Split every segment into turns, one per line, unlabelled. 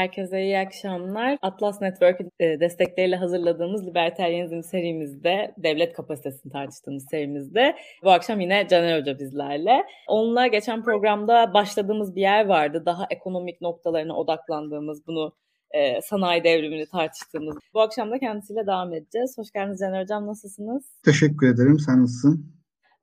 Herkese iyi akşamlar. Atlas Network e, destekleriyle hazırladığımız Libertarianizm serimizde, devlet kapasitesini tartıştığımız serimizde bu akşam yine Caner Hoca bizlerle. Onunla geçen programda başladığımız bir yer vardı. Daha ekonomik noktalarına odaklandığımız, bunu e, sanayi devrimini tartıştığımız. Bu akşam da kendisiyle devam edeceğiz. Hoş geldiniz Caner Hocam, nasılsınız?
Teşekkür ederim, sen nasılsın?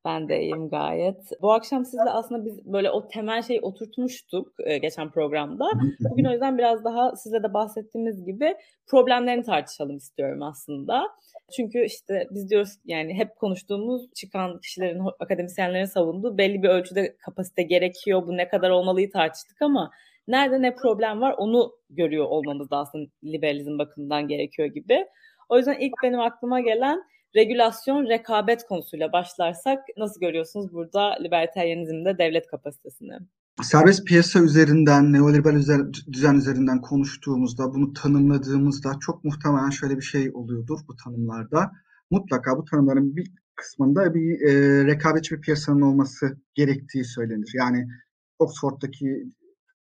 Ben de iyiyim gayet. Bu akşam sizle aslında biz böyle o temel şeyi oturtmuştuk e, geçen programda. Bugün o yüzden biraz daha size de bahsettiğimiz gibi problemlerini tartışalım istiyorum aslında. Çünkü işte biz diyoruz yani hep konuştuğumuz çıkan kişilerin, akademisyenlerin savunduğu belli bir ölçüde kapasite gerekiyor. Bu ne kadar olmalıyı tartıştık ama nerede ne problem var onu görüyor olmamız da aslında liberalizm bakımından gerekiyor gibi. O yüzden ilk benim aklıma gelen regülasyon, rekabet konusuyla başlarsak nasıl görüyorsunuz burada libertarianizmde devlet kapasitesini?
Serbest piyasa üzerinden, neoliberal üzer, düzen üzerinden konuştuğumuzda, bunu tanımladığımızda çok muhtemelen şöyle bir şey oluyordur bu tanımlarda. Mutlaka bu tanımların bir kısmında bir e, rekabetçi bir piyasanın olması gerektiği söylenir. Yani Oxford'daki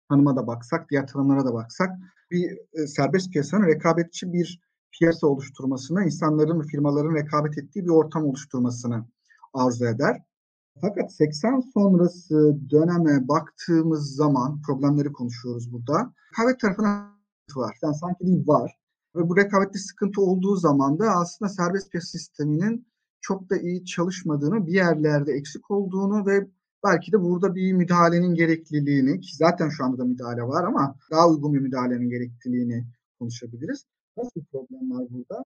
tanıma da baksak, diğer tanımlara da baksak bir e, serbest piyasanın rekabetçi bir piyasa oluşturmasını, insanların ve firmaların rekabet ettiği bir ortam oluşturmasını arzu eder. Fakat 80 sonrası döneme baktığımız zaman problemleri konuşuyoruz burada. Rekabet tarafına var. Yani sanki değil var. Ve bu rekabette sıkıntı olduğu zaman da aslında serbest piyasa sisteminin çok da iyi çalışmadığını, bir yerlerde eksik olduğunu ve belki de burada bir müdahalenin gerekliliğini ki zaten şu anda da müdahale var ama daha uygun bir müdahalenin gerekliliğini konuşabiliriz. Nasıl problem var burada?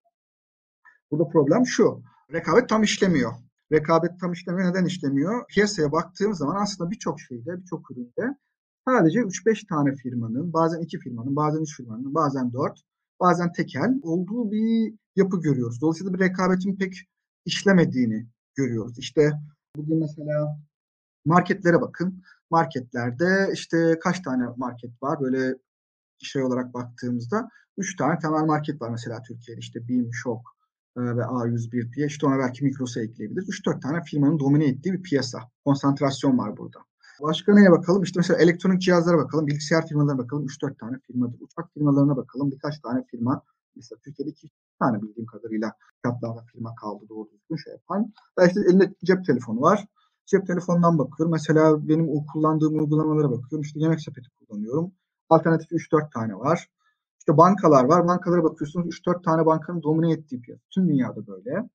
Burada problem şu. Rekabet tam işlemiyor. Rekabet tam işlemiyor. Neden işlemiyor? Piyasaya baktığım zaman aslında birçok şeyde, birçok üründe sadece 3-5 tane firmanın, bazen 2 firmanın, bazen 3 firmanın, bazen 4, bazen tekel olduğu bir yapı görüyoruz. Dolayısıyla bir rekabetin pek işlemediğini görüyoruz. İşte bugün mesela marketlere bakın. Marketlerde işte kaç tane market var? Böyle şey olarak baktığımızda üç tane temel market var mesela Türkiye'de işte BİM, Şok e, ve A101 diye. İşte ona belki Migros'u ekleyebiliriz. 3-4 tane firmanın domine ettiği bir piyasa. Konsantrasyon var burada. Başka neye bakalım? İşte mesela elektronik cihazlara bakalım, bilgisayar firmalarına bakalım. 3-4 tane firmadır. Uçak firmalarına bakalım. Birkaç tane firma. Mesela Türkiye'de iki tane bildiğim kadarıyla katlarda firma kaldı doğru düzgün şey yapan. Ve işte elinde cep telefonu var. Cep telefonundan bakıyorum. Mesela benim o kullandığım uygulamalara bakıyorum. İşte yemek sepeti kullanıyorum. Alternatif 3-4 tane var. İşte bankalar var. Bankalara bakıyorsunuz 3-4 tane bankanın domine ettiği piyasa. Tüm dünyada böyle.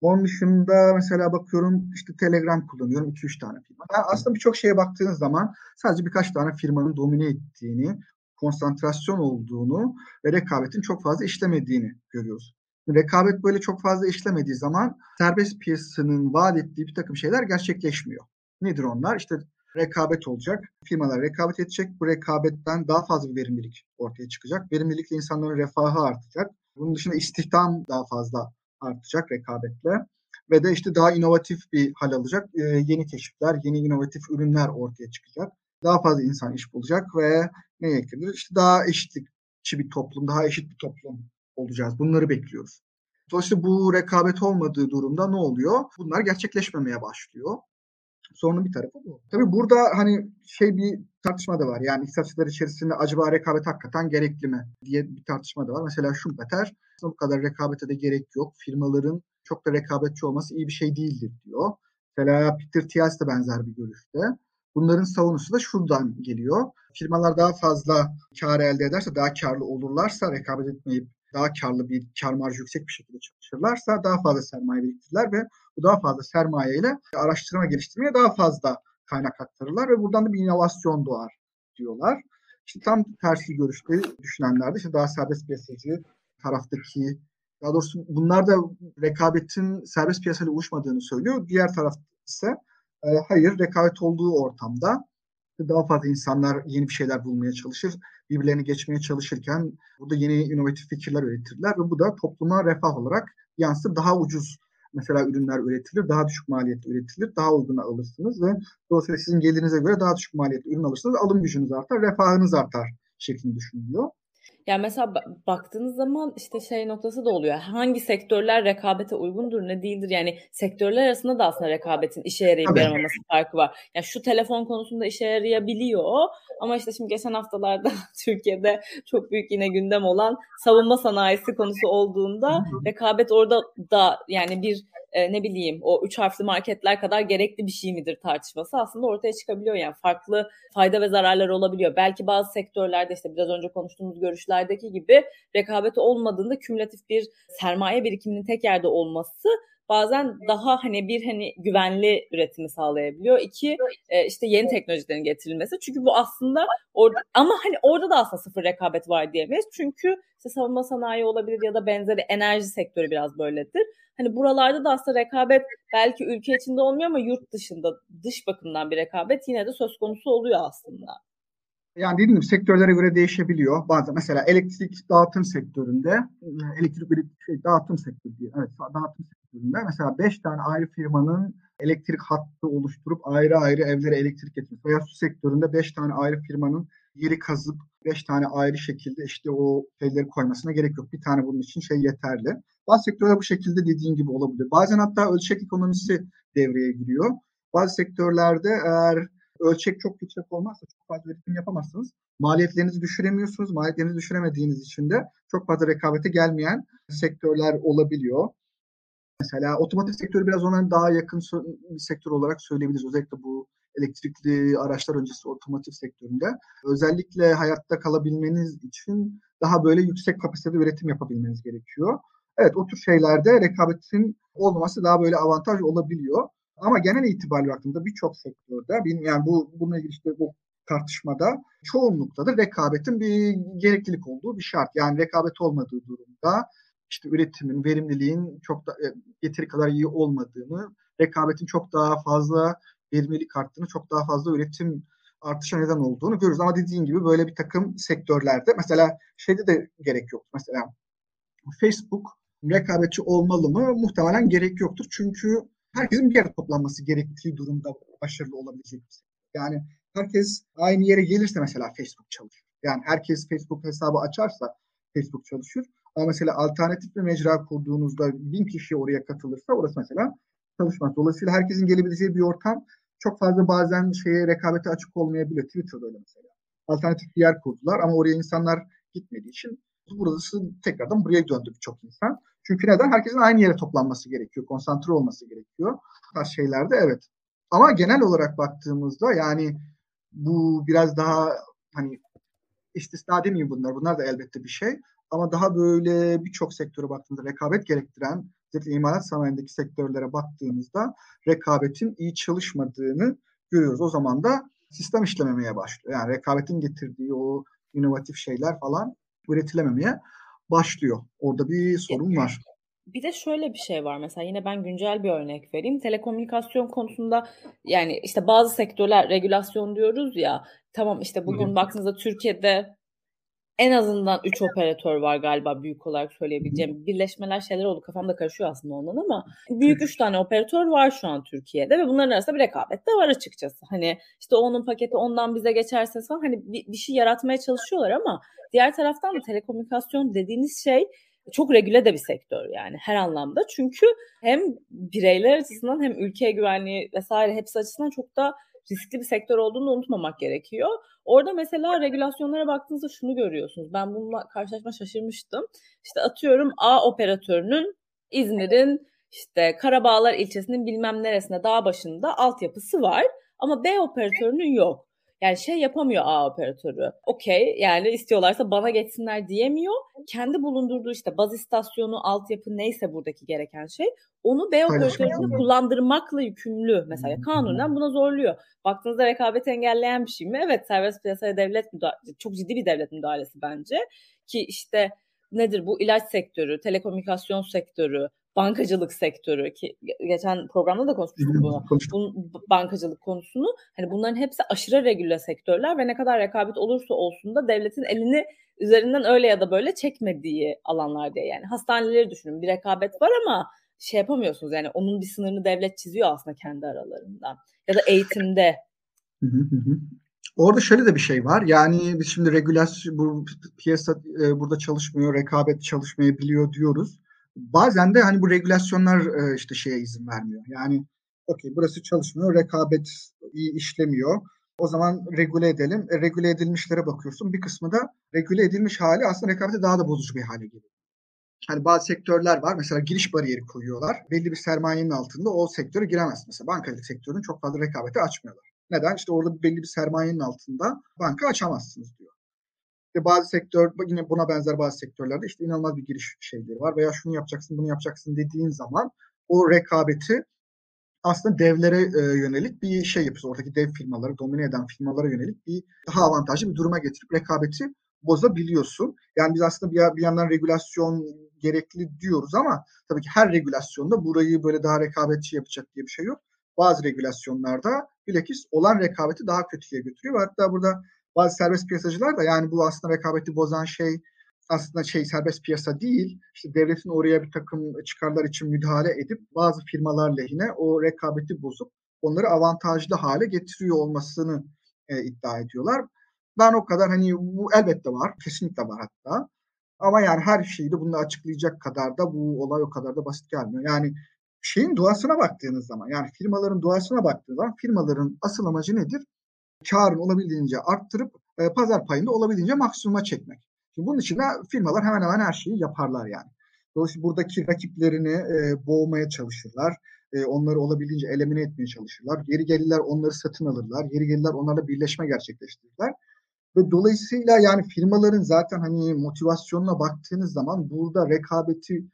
Onun dışında mesela bakıyorum işte Telegram kullanıyorum 2-3 tane firma. Yani aslında birçok şeye baktığınız zaman sadece birkaç tane firmanın domine ettiğini, konsantrasyon olduğunu ve rekabetin çok fazla işlemediğini görüyoruz. Rekabet böyle çok fazla işlemediği zaman serbest piyasanın vaat ettiği bir takım şeyler gerçekleşmiyor. Nedir onlar? İşte rekabet olacak. Firmalar rekabet edecek. Bu rekabetten daha fazla bir verimlilik ortaya çıkacak. Verimlilikle insanların refahı artacak. Bunun dışında istihdam daha fazla artacak rekabetle. Ve de işte daha inovatif bir hal alacak. Ee, yeni keşifler, yeni inovatif ürünler ortaya çıkacak. Daha fazla insan iş bulacak ve ne eklenir? İşte daha eşitlikçi bir toplum, daha eşit bir toplum olacağız. Bunları bekliyoruz. Dolayısıyla bu rekabet olmadığı durumda ne oluyor? Bunlar gerçekleşmemeye başlıyor. Sorunun bir tarafı bu. Tabii burada hani şey bir tartışma da var. Yani istatistikler içerisinde acaba rekabet hakikaten gerekli mi diye bir tartışma da var. Mesela Schumpeter bu kadar rekabete de gerek yok. Firmaların çok da rekabetçi olması iyi bir şey değildir diyor. Mesela Peter Thiel de benzer bir görüşte. Bunların savunusu da şuradan geliyor. Firmalar daha fazla kar elde ederse, daha karlı olurlarsa rekabet etmeyip daha karlı bir kar marjı yüksek bir şekilde çalışırlarsa daha fazla sermaye biriktirirler ve bu daha fazla sermaye ile araştırma geliştirmeye daha fazla kaynak aktarırlar ve buradan da bir inovasyon doğar diyorlar. İşte tam tersi görüşte düşünenler de işte daha serbest piyasacı taraftaki daha doğrusu bunlar da rekabetin serbest piyasayla uyuşmadığını söylüyor. Diğer taraf ise e, hayır rekabet olduğu ortamda daha fazla insanlar yeni bir şeyler bulmaya çalışır. Birbirlerini geçmeye çalışırken burada yeni inovatif fikirler üretirler ve bu da topluma refah olarak yansır. Daha ucuz mesela ürünler üretilir, daha düşük maliyetli üretilir, daha uyguna alırsınız ve dolayısıyla sizin gelirinize göre daha düşük maliyetli ürün alırsınız, alım gücünüz artar, refahınız artar şeklinde düşünülüyor.
Yani mesela baktığınız zaman işte şey noktası da oluyor. Hangi sektörler rekabete uygundur ne değildir? Yani sektörler arasında da aslında rekabetin işe yarayıp yaramaması farkı var. Yani şu telefon konusunda işe yarayabiliyor ama işte şimdi geçen haftalarda Türkiye'de çok büyük yine gündem olan savunma sanayisi konusu olduğunda rekabet orada da yani bir e, ne bileyim o üç harfli marketler kadar gerekli bir şey midir tartışması aslında ortaya çıkabiliyor. Yani farklı fayda ve zararlar olabiliyor. Belki bazı sektörlerde işte biraz önce konuştuğumuz görüşlerdeki gibi rekabet olmadığında kümülatif bir sermaye birikiminin tek yerde olması bazen daha hani bir hani güvenli üretimi sağlayabiliyor. İki e, işte yeni teknolojilerin getirilmesi. Çünkü bu aslında orada ama hani orada da aslında sıfır rekabet var diyemeyiz. Çünkü işte savunma sanayi olabilir ya da benzeri enerji sektörü biraz böyledir. Hani buralarda da aslında rekabet belki ülke içinde olmuyor ama yurt dışında dış bakımdan bir rekabet yine de söz konusu oluyor aslında.
Yani dediğim gibi sektörlere göre değişebiliyor. Bazen mesela elektrik dağıtım sektöründe, e, elektrik şey, dağıtım sektörü diye, evet dağıtım sektöründe mesela 5 tane ayrı firmanın elektrik hattı oluşturup ayrı ayrı evlere elektrik getirmesi veya su sektöründe 5 tane ayrı firmanın yeri kazıp 5 tane ayrı şekilde işte o şeyleri koymasına gerek yok. Bir tane bunun için şey yeterli. Bazı sektörler bu şekilde dediğin gibi olabilir. Bazen hatta ölçek ekonomisi devreye giriyor. Bazı sektörlerde eğer ölçek çok yüksek olmazsa çok fazla üretim yapamazsınız. Maliyetlerinizi düşüremiyorsunuz. Maliyetlerinizi düşüremediğiniz için de çok fazla rekabete gelmeyen sektörler olabiliyor. Mesela otomotiv sektörü biraz onların daha yakın bir sektör olarak söyleyebiliriz. Özellikle bu elektrikli araçlar öncesi otomotiv sektöründe. Özellikle hayatta kalabilmeniz için daha böyle yüksek kapasitede üretim yapabilmeniz gerekiyor. Evet o tür şeylerde rekabetin olmaması daha böyle avantaj olabiliyor. Ama genel itibariyle baktığımda birçok sektörde yani bu bununla ilgili işte bu tartışmada çoğunlukta da rekabetin bir gereklilik olduğu bir şart. Yani rekabet olmadığı durumda işte üretimin, verimliliğin çok da e, yeteri kadar iyi olmadığını, rekabetin çok daha fazla verimlilik arttığını, çok daha fazla üretim artışa neden olduğunu görürüz. Ama dediğin gibi böyle bir takım sektörlerde mesela şeyde de gerek yok. Mesela Facebook rekabetçi olmalı mı? Muhtemelen gerek yoktur. Çünkü herkesin bir yere toplanması gerektiği durumda başarılı olabilecek. Yani herkes aynı yere gelirse mesela Facebook çalışır. Yani herkes Facebook hesabı açarsa Facebook çalışır. Ama mesela alternatif bir mecra kurduğunuzda bin kişi oraya katılırsa orası mesela çalışmaz. Dolayısıyla herkesin gelebileceği bir ortam çok fazla bazen şeye rekabete açık olmayabiliyor. Twitter'da öyle mesela. Alternatif bir yer kurdular ama oraya insanlar gitmediği için burası tekrardan buraya döndü birçok insan. Çünkü neden? Herkesin aynı yere toplanması gerekiyor. Konsantre olması gerekiyor. Bu şeylerde evet. Ama genel olarak baktığımızda yani bu biraz daha hani istisna demeyeyim bunlar. Bunlar da elbette bir şey. Ama daha böyle birçok sektöre baktığımızda rekabet gerektiren özellikle imalat sanayindeki sektörlere baktığımızda rekabetin iyi çalışmadığını görüyoruz. O zaman da sistem işlememeye başlıyor. Yani rekabetin getirdiği o inovatif şeyler falan üretilememeye başlıyor. Orada bir sorun var.
Bir de şöyle bir şey var mesela yine ben güncel bir örnek vereyim. Telekomünikasyon konusunda yani işte bazı sektörler regülasyon diyoruz ya. Tamam işte bugün Hı. baktığınızda Türkiye'de en azından 3 operatör var galiba büyük olarak söyleyebileceğim. Birleşmeler şeyler oldu kafamda karışıyor aslında ondan ama büyük 3 tane operatör var şu an Türkiye'de ve bunların arasında bir rekabet de var açıkçası. Hani işte onun paketi ondan bize geçerse falan hani bir, bir şey yaratmaya çalışıyorlar ama diğer taraftan da telekomünikasyon dediğiniz şey çok regüle de bir sektör yani her anlamda. Çünkü hem bireyler açısından hem ülke güvenliği vesaire hepsi açısından çok da riskli bir sektör olduğunu unutmamak gerekiyor. Orada mesela regülasyonlara baktığınızda şunu görüyorsunuz. Ben bununla karşılaşma şaşırmıştım. İşte atıyorum A operatörünün İzmir'in işte Karabağlar ilçesinin bilmem neresinde dağ başında altyapısı var ama B operatörünün yok. Yani şey yapamıyor A operatörü. Okey yani istiyorlarsa bana geçsinler diyemiyor. Kendi bulundurduğu işte baz istasyonu, altyapı neyse buradaki gereken şey onu B operatörünü kullandırmakla yükümlü. Mesela kanunen buna zorluyor. Baktığınızda rekabet engelleyen bir şey mi? Evet serbest piyasaya devlet müdahalesi, çok ciddi bir devlet müdahalesi bence. Ki işte nedir bu ilaç sektörü, telekomünikasyon sektörü, bankacılık sektörü ki geçen programda da konuşmuştuk bunu. Bu bankacılık konusunu. Hani bunların hepsi aşırı regüle sektörler ve ne kadar rekabet olursa olsun da devletin elini üzerinden öyle ya da böyle çekmediği alanlar diye. Yani hastaneleri düşünün bir rekabet var ama şey yapamıyorsunuz yani onun bir sınırını devlet çiziyor aslında kendi aralarında. Ya da eğitimde.
Orada şöyle de bir şey var. Yani biz şimdi regülasyon, bu piyasa e, burada çalışmıyor, rekabet çalışmayabiliyor diyoruz. Bazen de hani bu regülasyonlar e, işte şeye izin vermiyor. Yani okey burası çalışmıyor, rekabet iyi işlemiyor. O zaman regüle edelim. E, regüle edilmişlere bakıyorsun. Bir kısmı da regüle edilmiş hali aslında rekabeti daha da bozucu bir hale geliyor. Hani bazı sektörler var. Mesela giriş bariyeri koyuyorlar. Belli bir sermayenin altında o sektöre giremez. Mesela bankacılık sektörünün çok fazla rekabeti açmıyorlar. Neden? İşte orada belli bir sermayenin altında banka açamazsınız diyor. İşte bazı sektör, yine buna benzer bazı sektörlerde işte inanılmaz bir giriş şeyleri var veya şunu yapacaksın, bunu yapacaksın dediğin zaman o rekabeti aslında devlere e, yönelik bir şey yapıyorsun. Oradaki dev firmaları, domine eden firmalara yönelik bir daha avantajlı bir duruma getirip rekabeti bozabiliyorsun. Yani biz aslında bir, bir yandan regülasyon gerekli diyoruz ama tabii ki her regülasyonda burayı böyle daha rekabetçi yapacak diye bir şey yok. Bazı regülasyonlarda bilakis olan rekabeti daha kötüye götürüyor. Hatta burada bazı serbest piyasacılar da yani bu aslında rekabeti bozan şey aslında şey serbest piyasa değil. İşte devletin oraya bir takım çıkarlar için müdahale edip bazı firmalar lehine o rekabeti bozup onları avantajlı hale getiriyor olmasını e, iddia ediyorlar. Ben o kadar hani bu elbette var. Kesinlikle var hatta. Ama yani her şeyi de bunu açıklayacak kadar da bu olay o kadar da basit gelmiyor. Yani şeyin doğasına baktığınız zaman yani firmaların doğasına baktığınız zaman firmaların asıl amacı nedir? Karın olabildiğince arttırıp e, pazar payında olabildiğince maksimuma çekmek. Şimdi bunun için de firmalar hemen hemen her şeyi yaparlar yani. Dolayısıyla buradaki rakiplerini e, boğmaya çalışırlar. E, onları olabildiğince elimine etmeye çalışırlar. Geri gelirler onları satın alırlar. Geri gelirler onlarla birleşme gerçekleştirirler. Ve dolayısıyla yani firmaların zaten hani motivasyonuna baktığınız zaman burada rekabeti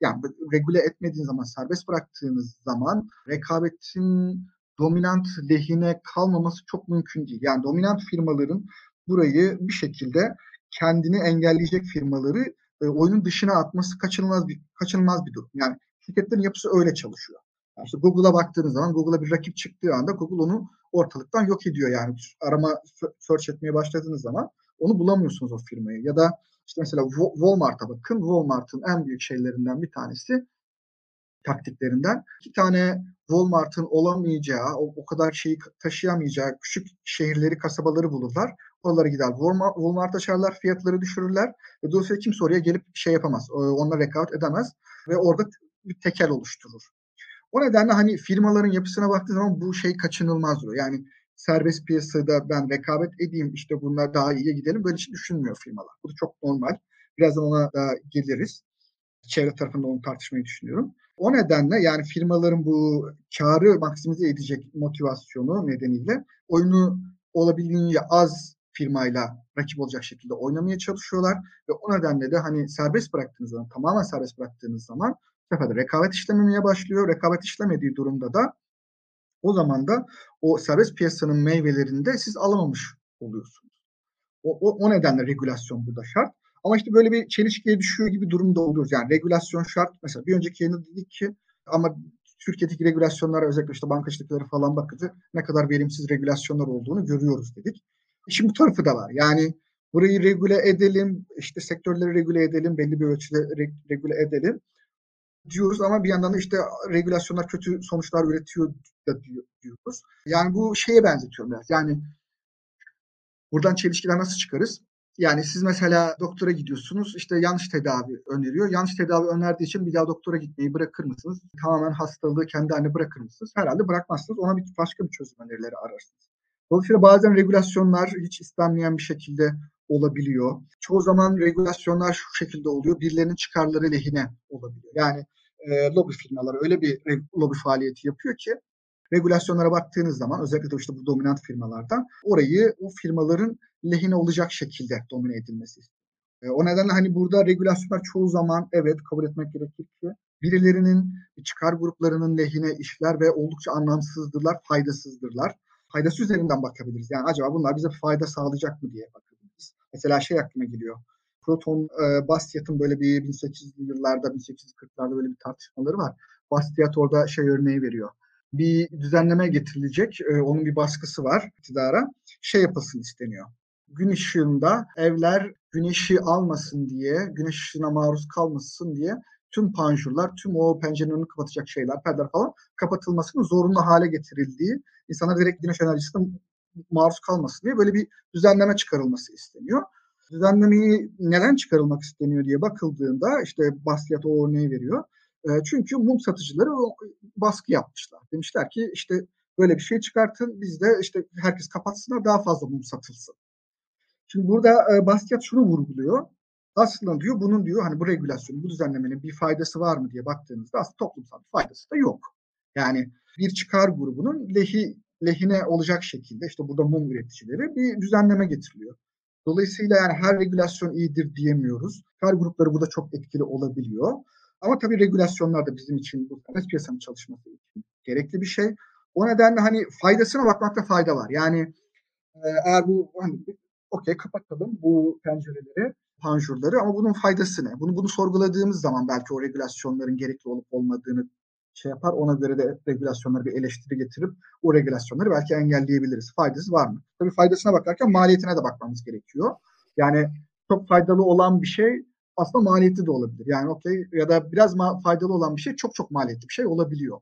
yani regüle etmediğiniz zaman, serbest bıraktığınız zaman rekabetin dominant lehine kalmaması çok mümkün değil. Yani dominant firmaların burayı bir şekilde kendini engelleyecek firmaları e, oyunun dışına atması kaçınılmaz bir kaçınılmaz bir durum. Yani şirketlerin yapısı öyle çalışıyor. Yani işte Google'a baktığınız zaman Google'a bir rakip çıktığı anda Google onu ortalıktan yok ediyor yani. Arama search etmeye başladığınız zaman onu bulamıyorsunuz o firmayı. Ya da işte mesela Walmart'a bakın. Walmart'ın en büyük şeylerinden bir tanesi taktiklerinden. iki tane Walmart'ın olamayacağı, o, o kadar şeyi taşıyamayacağı küçük şehirleri, kasabaları bulurlar. Oralara gider. Walmart, Walmart açarlar, fiyatları düşürürler. Ve dolayısıyla kimse oraya gelip şey yapamaz. Onunla rekabet edemez. Ve orada bir tekel oluşturur. O nedenle hani firmaların yapısına baktığı zaman bu şey kaçınılmaz diyor. Yani serbest piyasada ben rekabet edeyim işte bunlar daha iyiye gidelim böyle hiç düşünmüyor firmalar. Bu da çok normal. Birazdan ona da geliriz. Çevre tarafında onu tartışmayı düşünüyorum. O nedenle yani firmaların bu karı maksimize edecek motivasyonu nedeniyle oyunu olabildiğince az firmayla rakip olacak şekilde oynamaya çalışıyorlar ve o nedenle de hani serbest bıraktığınız zaman tamamen serbest bıraktığınız zaman sefer rekabet işlememeye başlıyor. Rekabet işlemediği durumda da o zaman da o serbest piyasanın meyvelerini de siz alamamış oluyorsunuz. O, o, o nedenle regülasyon burada şart. Ama işte böyle bir çelişkiye düşüyor gibi durumda oluyoruz. Yani regülasyon şart. Mesela bir önceki yayında dedik ki ama Türkiye'deki regülasyonlara özellikle işte bankacılıkları falan bakınca ne kadar verimsiz regülasyonlar olduğunu görüyoruz dedik. Şimdi bu tarafı da var. Yani burayı regüle edelim, işte sektörleri regüle edelim, belli bir ölçüde regüle edelim diyoruz ama bir yandan da işte regülasyonlar kötü sonuçlar üretiyor da diyoruz. Yani bu şeye benzetiyorum biraz. Yani buradan çelişkiler nasıl çıkarız? Yani siz mesela doktora gidiyorsunuz işte yanlış tedavi öneriyor. Yanlış tedavi önerdiği için bir daha doktora gitmeyi bırakır mısınız? Tamamen hastalığı kendi haline bırakır mısınız? Herhalde bırakmazsınız. Ona bir başka bir çözüm önerileri ararsınız. Dolayısıyla bazen regülasyonlar hiç istenmeyen bir şekilde olabiliyor. Çoğu zaman regülasyonlar şu şekilde oluyor. Birilerinin çıkarları lehine olabiliyor. Yani e, lobi firmaları öyle bir lobi faaliyeti yapıyor ki regülasyonlara baktığınız zaman özellikle de işte bu dominant firmalardan orayı o firmaların lehine olacak şekilde domine edilmesi. E, o nedenle hani burada regülasyonlar çoğu zaman evet kabul etmek gerekir ki birilerinin çıkar gruplarının lehine işler ve oldukça anlamsızdırlar, faydasızdırlar. Faydası üzerinden bakabiliriz. Yani acaba bunlar bize fayda sağlayacak mı diye bakabiliriz. Mesela şey aklıma geliyor. Proton e, Bastiat'ın böyle bir 1800'lü yıllarda 1840'larda böyle bir tartışmaları var. Bastiat orada şey örneği veriyor. Bir düzenleme getirilecek. E, onun bir baskısı var iktidara. Şey yapılsın isteniyor. Gün ışığında evler güneşi almasın diye, güneş ışığına maruz kalmasın diye tüm panjurlar, tüm o pencerenin önünü kapatacak şeyler, perdeler falan kapatılmasının zorunlu hale getirildiği, insanlar direkt güneş enerjisini maruz kalmasın diye böyle bir düzenleme çıkarılması isteniyor. Düzenlemeyi neden çıkarılmak isteniyor diye bakıldığında işte Bastiat o örneği veriyor. Çünkü mum satıcıları baskı yapmışlar. Demişler ki işte böyle bir şey çıkartın biz de işte herkes kapatsınlar daha fazla mum satılsın. Şimdi burada e, şunu vurguluyor. Aslında diyor bunun diyor hani bu regülasyonun, bu düzenlemenin bir faydası var mı diye baktığınızda aslında toplumsal bir faydası da yok. Yani bir çıkar grubunun lehi, lehine olacak şekilde işte burada mum üreticileri bir düzenleme getiriliyor. Dolayısıyla yani her regülasyon iyidir diyemiyoruz. Çıkar grupları burada çok etkili olabiliyor. Ama tabii regülasyonlar da bizim için bu serbest piyasanın çalışması için gerekli bir şey. O nedenle hani faydasına bakmakta fayda var. Yani eğer bu hani okey kapatalım bu pencereleri, panjurları ama bunun faydası ne? Bunu bunu sorguladığımız zaman belki o regülasyonların gerekli olup olmadığını şey yapar. Ona göre de regülasyonlara bir eleştiri getirip o regülasyonları belki engelleyebiliriz. Faydası var mı? Tabii faydasına bakarken maliyetine de bakmamız gerekiyor. Yani çok faydalı olan bir şey aslında maliyetli de olabilir. Yani okey ya da biraz ma- faydalı olan bir şey çok çok maliyetli bir şey olabiliyor.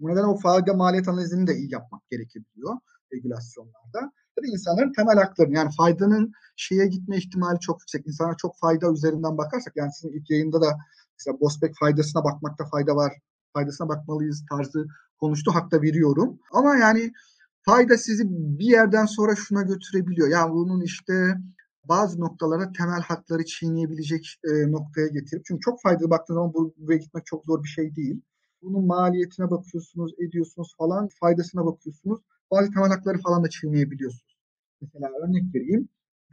Bu nedenle o fayda maliyet analizini de iyi yapmak gerekebiliyor regülasyonlarda. Tabii insanların temel hakları yani faydanın şeye gitme ihtimali çok yüksek. İnsana çok fayda üzerinden bakarsak yani sizin ilk yayında da mesela Bosbek faydasına bakmakta fayda var. Faydasına bakmalıyız tarzı konuştu. Hak da veriyorum. Ama yani fayda sizi bir yerden sonra şuna götürebiliyor. Yani bunun işte bazı noktalara temel hakları çiğneyebilecek e, noktaya getirip çünkü çok faydalı baktığınız zaman buraya gitmek çok zor bir şey değil. Bunun maliyetine bakıyorsunuz, ediyorsunuz falan, faydasına bakıyorsunuz. Bazı temel hakları falan da çiğneyebiliyorsunuz. Mesela örnek vereyim.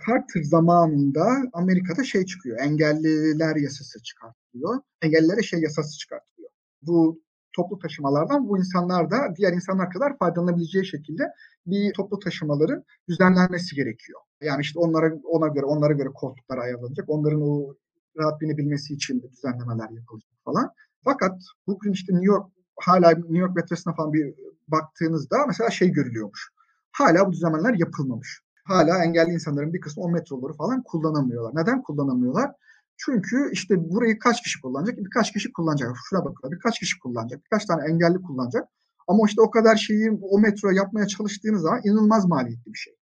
Carter zamanında Amerika'da şey çıkıyor. Engelliler yasası çıkartılıyor. Engellilere şey yasası çıkartılıyor. Bu toplu taşımalardan bu insanlar da diğer insanlar kadar faydalanabileceği şekilde bir toplu taşımaların düzenlenmesi gerekiyor. Yani işte onlara ona göre onlara göre koltuklar ayarlanacak. Onların o rahat binebilmesi için düzenlemeler yapılacak falan. Fakat bugün işte New York hala New York metrosuna falan bir baktığınızda mesela şey görülüyormuş. Hala bu düzenlemeler yapılmamış. Hala engelli insanların bir kısmı o metroları falan kullanamıyorlar. Neden kullanamıyorlar? Çünkü işte burayı kaç kişi kullanacak? Birkaç kişi kullanacak. Şuna bakıyor. Birkaç kişi kullanacak. Birkaç tane engelli kullanacak. Ama işte o kadar şeyi o metro yapmaya çalıştığınız zaman inanılmaz maliyetli bir şey.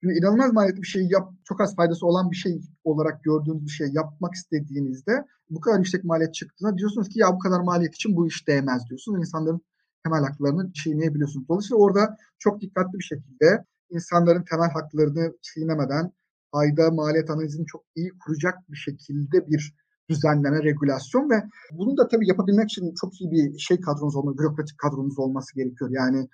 Şimdi inanılmaz maliyetli bir şey yap, çok az faydası olan bir şey olarak gördüğünüz bir şey yapmak istediğinizde bu kadar yüksek maliyet çıktığında diyorsunuz ki ya bu kadar maliyet için bu iş değmez diyorsunuz. İnsanların temel haklarını çiğneyebiliyorsunuz. Dolayısıyla orada çok dikkatli bir şekilde insanların temel haklarını çiğnemeden fayda maliyet analizini çok iyi kuracak bir şekilde bir düzenleme, regülasyon ve bunu da tabii yapabilmek için çok iyi bir şey kadronuz olması, bürokratik kadronuz olması gerekiyor. Yani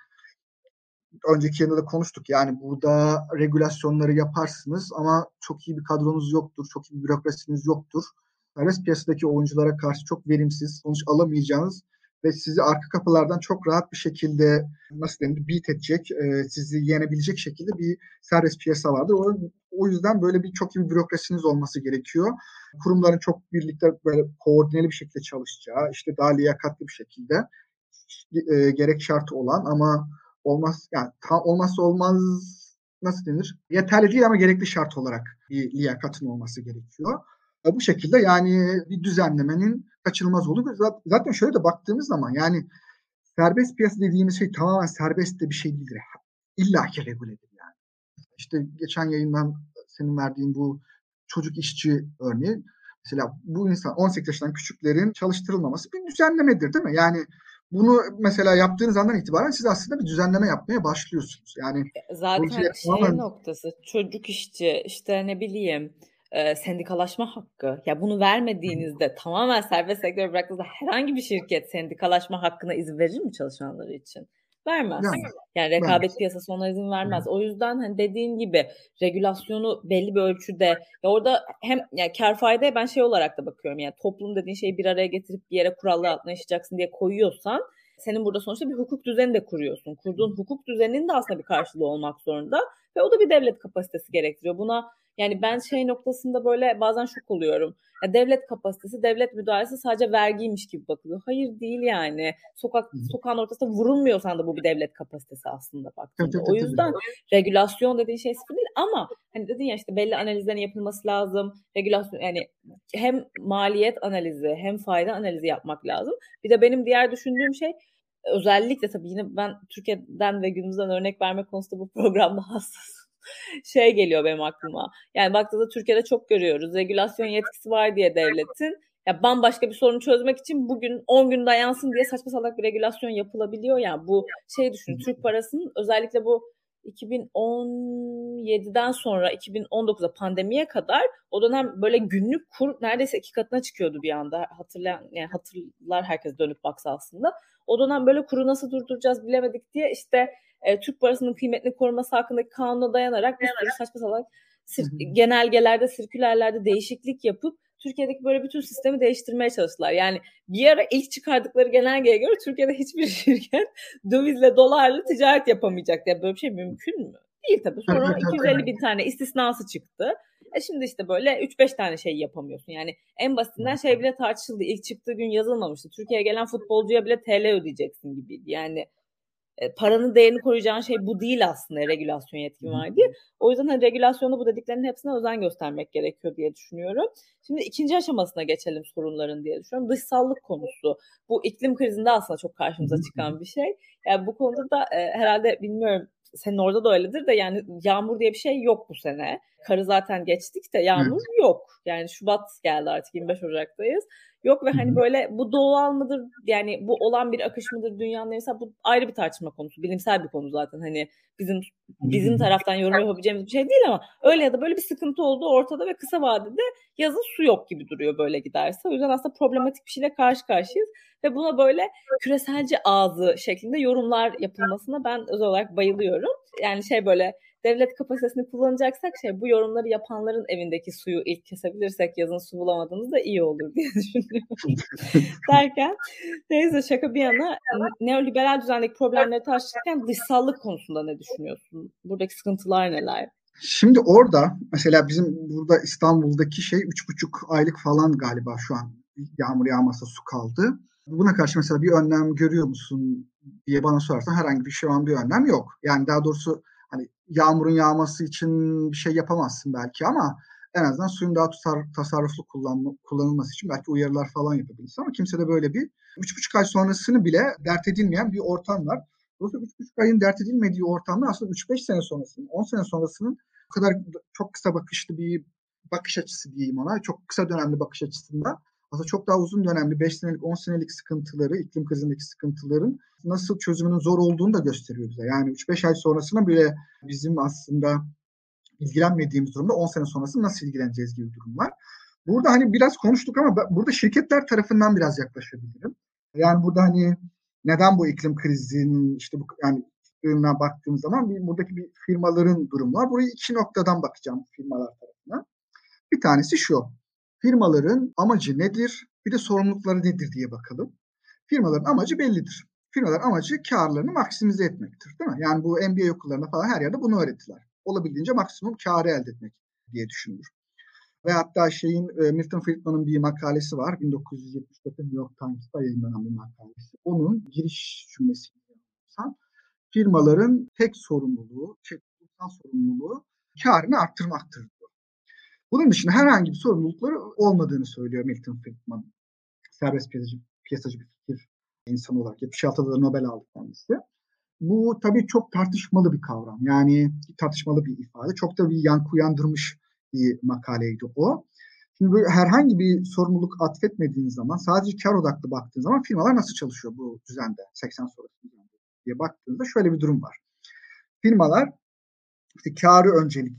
önceki yılda da konuştuk. Yani burada regülasyonları yaparsınız ama çok iyi bir kadronuz yoktur, çok iyi bir bürokrasiniz yoktur. Serbest piyasadaki oyunculara karşı çok verimsiz, sonuç alamayacağınız ve sizi arka kapılardan çok rahat bir şekilde nasıl denir beat edecek, e, sizi yenebilecek şekilde bir serbest piyasa vardır. O, o yüzden böyle bir çok iyi bir bürokrasiniz olması gerekiyor. Kurumların çok birlikte böyle koordineli bir şekilde çalışacağı, işte daha liyakatli bir şekilde e, gerek şartı olan ama olmaz yani tam olmazsa olmaz nasıl denir? Yeterli değil ama gerekli şart olarak bir liyakatın olması gerekiyor. E, bu şekilde yani bir düzenlemenin kaçınılmaz olduğu. Zaten şöyle de baktığımız zaman yani serbest piyasa dediğimiz şey tamamen serbest de bir şey değildir. İlla ki regüledir yani. İşte geçen yayından senin verdiğin bu çocuk işçi örneği mesela bu insan 18 yaşından küçüklerin çalıştırılmaması bir düzenlemedir değil mi? Yani bunu mesela yaptığınız andan itibaren siz aslında bir düzenleme yapmaya başlıyorsunuz. Yani
e, zaten şey tamamen... noktası çocuk işçi işte ne bileyim e, sendikalaşma hakkı. Ya bunu vermediğinizde tamamen serbest sektör bıraktığınızda herhangi bir şirket sendikalaşma hakkına izin verir mi çalışanları için? Vermez. Yani, yani rekabet vermez. piyasası ona izin vermez. O yüzden hani dediğin gibi regülasyonu belli bir ölçüde ya orada hem yani kar faydaya ben şey olarak da bakıyorum. Yani toplum dediğin şeyi bir araya getirip bir yere kurallar altına yaşayacaksın diye koyuyorsan senin burada sonuçta bir hukuk düzeni de kuruyorsun. Kurduğun hukuk düzeninin de aslında bir karşılığı olmak zorunda ve o da bir devlet kapasitesi gerektiriyor. Buna yani ben şey noktasında böyle bazen şok oluyorum. Ya devlet kapasitesi, devlet müdahalesi sadece vergiymiş gibi bakılıyor. Hayır değil yani. Sokak sokağın ortasında vurulmuyorsan da bu bir devlet kapasitesi aslında baktığında. o yüzden regülasyon dediğin şey sıfır değil ama hani dedin ya işte belli analizlerin yapılması lazım. Regülasyon yani hem maliyet analizi hem fayda analizi yapmak lazım. Bir de benim diğer düşündüğüm şey özellikle tabii yine ben Türkiye'den ve günümüzden örnek verme konusunda bu programda hassasım. Şey geliyor benim aklıma. Yani baktığında Türkiye'de çok görüyoruz. Regülasyon yetkisi var diye devletin ya bambaşka bir sorunu çözmek için bugün 10 gün dayansın diye saçma salak bir regülasyon yapılabiliyor ya. Yani bu şey düşün Türk parasının özellikle bu 2017'den sonra 2019'a pandemiye kadar o dönem böyle günlük kur neredeyse iki katına çıkıyordu bir anda. Hatırlayan yani hatırlar herkes dönüp baksa aslında. O dönem böyle kuru nasıl durduracağız bilemedik diye işte e, Türk parasının kıymetini koruması hakkındaki kanuna dayanarak bir sürü saçma salak sir- genelgelerde, sirkülerlerde değişiklik yapıp Türkiye'deki böyle bütün sistemi değiştirmeye çalıştılar. Yani bir ara ilk çıkardıkları genelgeye göre Türkiye'de hiçbir şirket dövizle dolarla ticaret yapamayacak diye böyle bir şey mümkün mü? Değil tabii. Sonra 250 bin tane istisnası çıktı. E şimdi işte böyle 3-5 tane şey yapamıyorsun. Yani en basitinden şey bile tartışıldı. İlk çıktığı gün yazılmamıştı. Türkiye'ye gelen futbolcuya bile TL ödeyeceksin gibiydi. Yani e, paranın değerini koruyacağın şey bu değil aslında regülasyon yetkin var diye. O yüzden hani regülasyonda bu dediklerinin hepsine özen göstermek gerekiyor diye düşünüyorum. Şimdi ikinci aşamasına geçelim sorunların diye düşünüyorum. Dışsallık konusu. Bu iklim krizinde aslında çok karşımıza çıkan bir şey. Yani bu konuda da e, herhalde bilmiyorum senin orada da öyledir de yani yağmur diye bir şey yok bu sene. Karı zaten geçtik de yağmur evet. yok. Yani Şubat geldi artık 25 Ocak'tayız. Yok ve hani böyle bu doğal mıdır yani bu olan bir akış mıdır dünyanın mesela bu ayrı bir tartışma konusu. Bilimsel bir konu zaten hani bizim bizim taraftan yorum yapabileceğimiz bir şey değil ama öyle ya da böyle bir sıkıntı oldu ortada ve kısa vadede yazın su yok gibi duruyor böyle giderse. O yüzden aslında problematik bir şeyle karşı karşıyayız ve buna böyle küreselci ağzı şeklinde yorumlar yapılmasına ben özel olarak bayılıyorum. Yani şey böyle devlet kapasitesini kullanacaksak şey bu yorumları yapanların evindeki suyu ilk kesebilirsek yazın su bulamadığımızda iyi olur diye düşünüyorum. Derken neyse şaka bir yana neoliberal düzendeki problemleri tartışırken dışsallık konusunda ne düşünüyorsun? Buradaki sıkıntılar neler?
Şimdi orada mesela bizim burada İstanbul'daki şey üç buçuk aylık falan galiba şu an yağmur yağmasa su kaldı. Buna karşı mesela bir önlem görüyor musun diye bana sorarsan herhangi bir şu an bir önlem yok. Yani daha doğrusu hani yağmurun yağması için bir şey yapamazsın belki ama en azından suyun daha tutar, tasarruflu kullanma, kullanılması için belki uyarılar falan yapabilirsin ama kimse de böyle bir üç buçuk ay sonrasını bile dert edilmeyen bir ortam var. Dolayısıyla üç buçuk ayın dert edilmediği ortamda aslında üç beş sene sonrasının, on sene sonrasının o kadar çok kısa bakışlı bir bakış açısı diyeyim ona. Çok kısa dönemli bakış açısında aslında çok daha uzun dönemli 5 senelik 10 senelik sıkıntıları, iklim krizindeki sıkıntıların nasıl çözümünün zor olduğunu da gösteriyor bize. Yani 3-5 ay sonrasına bile bizim aslında ilgilenmediğimiz durumda 10 sene sonrası nasıl ilgileneceğiz gibi bir durum var. Burada hani biraz konuştuk ama burada şirketler tarafından biraz yaklaşabilirim. Yani burada hani neden bu iklim krizinin işte bu yani baktığım zaman bir, buradaki bir firmaların durumu var. Burayı iki noktadan bakacağım firmalar tarafından. Bir tanesi şu firmaların amacı nedir? Bir de sorumlulukları nedir diye bakalım. Firmaların amacı bellidir. Firmaların amacı karlarını maksimize etmektir. Değil mi? Yani bu MBA okullarında falan her yerde bunu öğrettiler. Olabildiğince maksimum karı elde etmek diye düşünülür. Ve hatta şeyin e, Milton Friedman'ın bir makalesi var. 1974'te New York Times'ta yayınlanan bir makalesi. Onun giriş cümlesi firmaların tek sorumluluğu, şey, sorumluluğu karını arttırmaktır bunun dışında herhangi bir sorumlulukları olmadığını söylüyor Milton Friedman. Serbest piyasacı, piyasacı bir fikir insanı olarak. 76'da da Nobel aldı kendisi. Bu tabii çok tartışmalı bir kavram. Yani tartışmalı bir ifade. Çok da bir yankı uyandırmış bir makaleydi o. Şimdi böyle herhangi bir sorumluluk atfetmediğiniz zaman sadece kar odaklı baktığınız zaman firmalar nasıl çalışıyor bu düzende 80 sonrası düzende diye baktığınızda şöyle bir durum var. Firmalar işte karı öncelik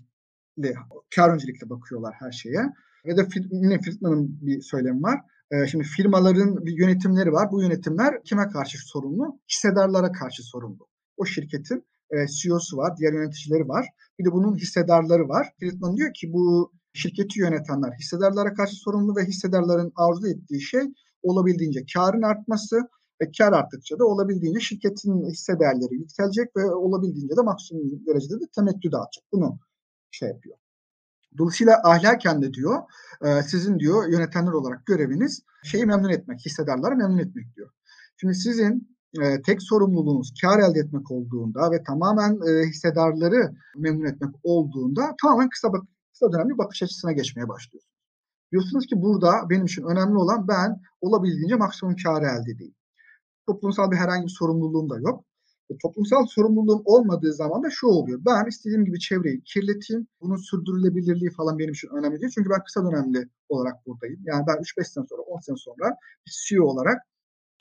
kar öncelikle bakıyorlar her şeye. Ve de yine Friedman'ın bir söylemi var. Ee, şimdi firmaların bir yönetimleri var. Bu yönetimler kime karşı sorumlu? Hissedarlara karşı sorumlu. O şirketin e, CEO'su var, diğer yöneticileri var. Bir de bunun hissedarları var. Friedman diyor ki bu şirketi yönetenler hissedarlara karşı sorumlu ve hissedarların arzu ettiği şey olabildiğince karın artması ve kar arttıkça da olabildiğince şirketin hisse değerleri yükselecek ve olabildiğince de maksimum derecede de temettü dağıtacak. Bunu şey yapıyor. Dolayısıyla ahlaken de diyor e, sizin diyor yönetenler olarak göreviniz şeyi memnun etmek, hissedarları memnun etmek diyor. Şimdi sizin e, tek sorumluluğunuz kar elde etmek olduğunda ve tamamen e, hissedarları memnun etmek olduğunda tamamen kısa bak kısa dönemli bakış açısına geçmeye başlıyorsunuz. Diyorsunuz ki burada benim için önemli olan ben olabildiğince maksimum kar elde edeyim. Toplumsal bir herhangi bir sorumluluğum da yok. E, toplumsal sorumluluğum olmadığı zaman da şu oluyor. Ben istediğim gibi çevreyi kirleteyim. Bunun sürdürülebilirliği falan benim için önemli değil. Çünkü ben kısa dönemli olarak buradayım. Yani ben 3-5 sene sonra, 10 sene sonra bir CEO olarak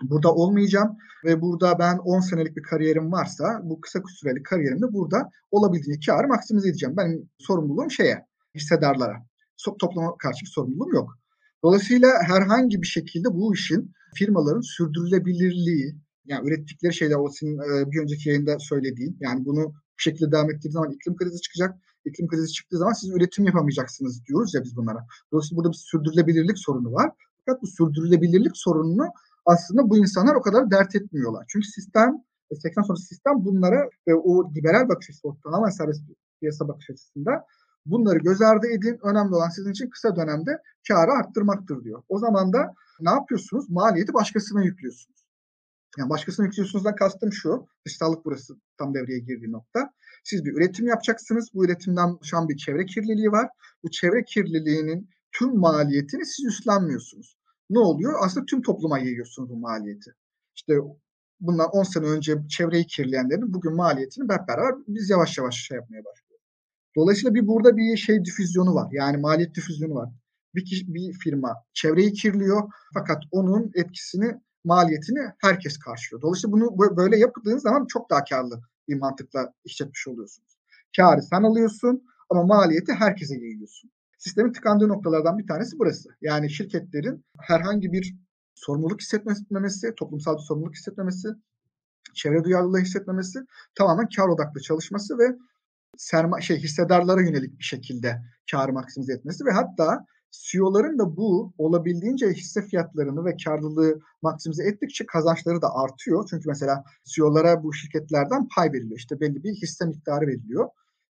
burada olmayacağım ve burada ben 10 senelik bir kariyerim varsa bu kısa süreli kariyerimde burada olabildiğince karı maksimize edeceğim. Benim sorumluluğum şeye, hissedarlara. So, topluma karşı bir sorumluluğum yok. Dolayısıyla herhangi bir şekilde bu işin firmaların sürdürülebilirliği, yani ürettikleri şeyler o senin e, bir önceki yayında söylediğin yani bunu bu şekilde devam ettiği zaman iklim krizi çıkacak. İklim krizi çıktığı zaman siz üretim yapamayacaksınız diyoruz ya biz bunlara. Dolayısıyla burada bir sürdürülebilirlik sorunu var. Fakat bu sürdürülebilirlik sorununu aslında bu insanlar o kadar dert etmiyorlar. Çünkü sistem 80 sonrası sistem bunlara ve o liberal bakış açısı, o tamamen serbest piyasa bakış açısında bunları göz ardı edin. Önemli olan sizin için kısa dönemde karı arttırmaktır diyor. O zaman da ne yapıyorsunuz? Maliyeti başkasına yüklüyorsunuz. Yani başkasına yüklüyorsunuzdan kastım şu. Dışsallık burası tam devreye girdiği nokta. Siz bir üretim yapacaksınız. Bu üretimden şu bir çevre kirliliği var. Bu çevre kirliliğinin tüm maliyetini siz üstlenmiyorsunuz. Ne oluyor? Aslında tüm topluma yayıyorsunuz bu maliyeti. İşte bundan 10 sene önce çevreyi kirleyenlerin bugün maliyetini hep beraber biz yavaş yavaş şey yapmaya başlıyoruz. Dolayısıyla bir burada bir şey difüzyonu var. Yani maliyet difüzyonu var. Bir, kişi, bir firma çevreyi kirliyor fakat onun etkisini maliyetini herkes karşılıyor. Dolayısıyla bunu böyle yaptığınız zaman çok daha karlı bir mantıkla işletmiş oluyorsunuz. Karı sen alıyorsun ama maliyeti herkese yayıyorsun. Sistemin tıkandığı noktalardan bir tanesi burası. Yani şirketlerin herhangi bir sorumluluk hissetmemesi, toplumsal bir sorumluluk hissetmemesi, çevre duyarlılığı hissetmemesi, tamamen kar odaklı çalışması ve serma şey hissedarlara yönelik bir şekilde karı maksimize etmesi ve hatta CEO'ların da bu olabildiğince hisse fiyatlarını ve karlılığı maksimize ettikçe kazançları da artıyor. Çünkü mesela CEO'lara bu şirketlerden pay veriliyor. İşte belli bir hisse miktarı veriliyor.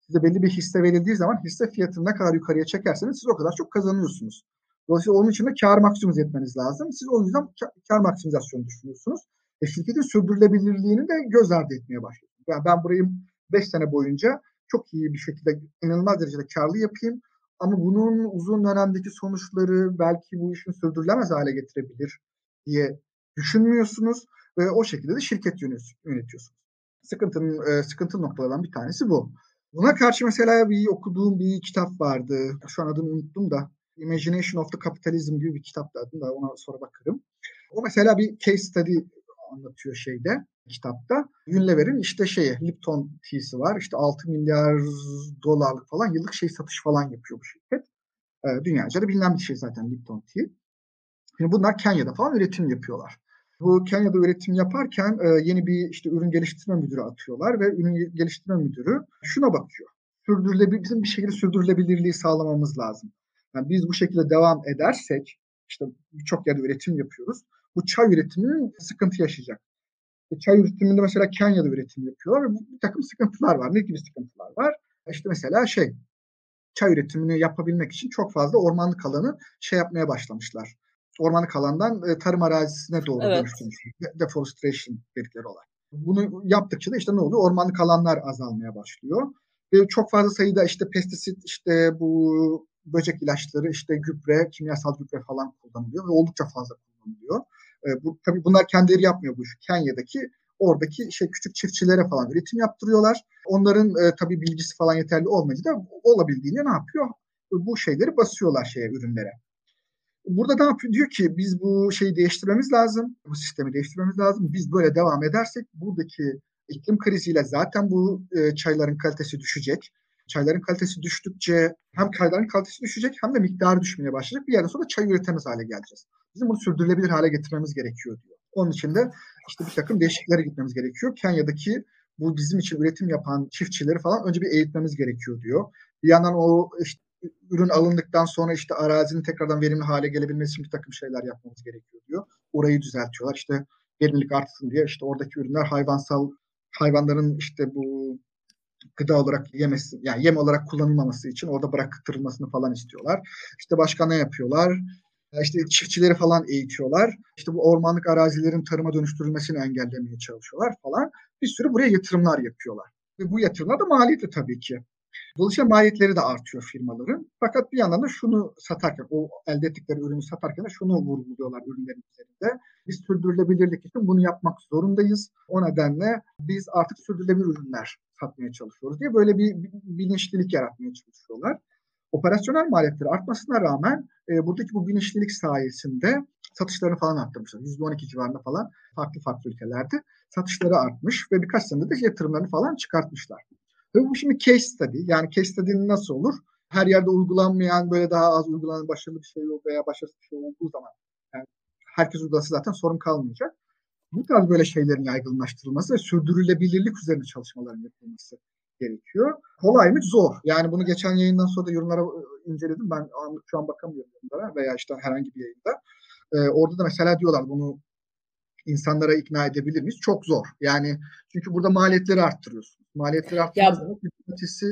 Size belli bir hisse verildiği zaman hisse fiyatını ne kadar yukarıya çekerseniz siz o kadar çok kazanıyorsunuz. Dolayısıyla onun için de kar maksimize etmeniz lazım. Siz o yüzden kar maksimizasyonu düşünüyorsunuz. E şirketin sürdürülebilirliğini de göz ardı etmeye başlıyorsunuz. Yani ben burayı 5 sene boyunca çok iyi bir şekilde inanılmaz derecede karlı yapayım ama bunun uzun dönemdeki sonuçları belki bu işin sürdürülemez hale getirebilir diye düşünmüyorsunuz ve o şekilde de şirket yönetiyorsunuz. Sıkıntının e, sıkıntı noktalardan bir tanesi bu. Buna karşı mesela bir okuduğum bir kitap vardı. Şu an adını unuttum da. Imagination of the Capitalism gibi bir kitap da adı da ona sonra bakarım. O mesela bir case study anlatıyor şeyde kitapta. Unilever'in işte şeyi Lipton Tea'si var. İşte 6 milyar dolarlık falan yıllık şey satış falan yapıyor bu şirket. E, dünyaca da bilinen bir şey zaten Lipton Tea. Şimdi bunlar Kenya'da falan üretim yapıyorlar. Bu Kenya'da üretim yaparken e, yeni bir işte ürün geliştirme müdürü atıyorlar ve ürün geliştirme müdürü şuna bakıyor. Sürdürülebilir, bizim bir şekilde sürdürülebilirliği sağlamamız lazım. Yani biz bu şekilde devam edersek işte birçok yerde üretim yapıyoruz. Bu çay üretiminin sıkıntı yaşayacak. E, çay üretiminde mesela Kenya'da üretim yapıyorlar ve bir takım sıkıntılar var. Ne gibi sıkıntılar var? İşte mesela şey çay üretimini yapabilmek için çok fazla ormanlık alanı şey yapmaya başlamışlar. Ormanlık alandan e, tarım arazisine doğru evet. dönüştürmüş. Deforestation dedikleri olay. Bunu yaptıkça da işte ne oluyor? Ormanlık alanlar azalmaya başlıyor. Ve çok fazla sayıda işte pestisit, işte bu böcek ilaçları, işte gübre, kimyasal gübre falan kullanılıyor ve oldukça fazla kullanılıyor. E, bu, tabii bunlar kendileri yapmıyor bu işi. Kenya'daki oradaki şey küçük çiftçilere falan üretim yaptırıyorlar. Onların e, tabii bilgisi falan yeterli olmayınca da olabildiğince ne yapıyor? Bu şeyleri basıyorlar şeye ürünlere. Burada ne yapıyor? Diyor ki biz bu şeyi değiştirmemiz lazım. Bu sistemi değiştirmemiz lazım. Biz böyle devam edersek buradaki iklim kriziyle zaten bu e, çayların kalitesi düşecek. Çayların kalitesi düştükçe hem çayların kalitesi düşecek hem de miktarı düşmeye başlayacak. Bir yerden sonra çay üretemez hale geleceğiz. Bizim bunu sürdürülebilir hale getirmemiz gerekiyor diyor. Onun için de işte bir takım değişikliklere gitmemiz gerekiyor. Kenya'daki bu bizim için üretim yapan çiftçileri falan önce bir eğitmemiz gerekiyor diyor. Bir yandan o işte ürün alındıktan sonra işte arazinin tekrardan verimli hale gelebilmesi için bir takım şeyler yapmamız gerekiyor diyor. Orayı düzeltiyorlar. İşte verimlilik artsın diye işte oradaki ürünler hayvansal hayvanların işte bu gıda olarak yemesi yani yem olarak kullanılmaması için orada bıraktırılmasını falan istiyorlar. İşte başka ne yapıyorlar? İşte çiftçileri falan eğitiyorlar. İşte bu ormanlık arazilerin tarıma dönüştürülmesini engellemeye çalışıyorlar falan. Bir sürü buraya yatırımlar yapıyorlar. Ve bu yatırımlar da maliyetli tabii ki. Dolayısıyla maliyetleri de artıyor firmaların. Fakat bir yandan da şunu satarken, o elde ettikleri ürünü satarken de şunu vurguluyorlar ürünlerin üzerinde. Biz sürdürülebilirlik için bunu yapmak zorundayız. O nedenle biz artık sürdürülebilir ürünler satmaya çalışıyoruz diye böyle bir bilinçlilik yaratmaya çalışıyorlar. Operasyonel maliyetleri artmasına rağmen e, buradaki bu bilinçlilik sayesinde satışlarını falan arttırmışlar. %12 civarında falan farklı farklı ülkelerde satışları artmış ve birkaç senede de yatırımlarını falan çıkartmışlar. Ve bu şimdi case study. Yani case study nasıl olur? Her yerde uygulanmayan böyle daha az uygulanan başarılı bir şey yok veya başarısız bir şey olduğu zaman yani herkes uygulası zaten sorun kalmayacak. Bu tarz böyle şeylerin yaygınlaştırılması ve sürdürülebilirlik üzerine çalışmaların yapılması gerekiyor. Kolay mı? Zor. Yani bunu geçen yayından sonra da yorumlara e, inceledim. Ben şu an bakamıyorum yorumlara veya işte herhangi bir yayında. Ee, orada da mesela diyorlar bunu insanlara ikna edebilir miyiz? Çok zor. Yani çünkü burada maliyetleri arttırıyorsun. Maliyetleri arttırırsanız hipotesi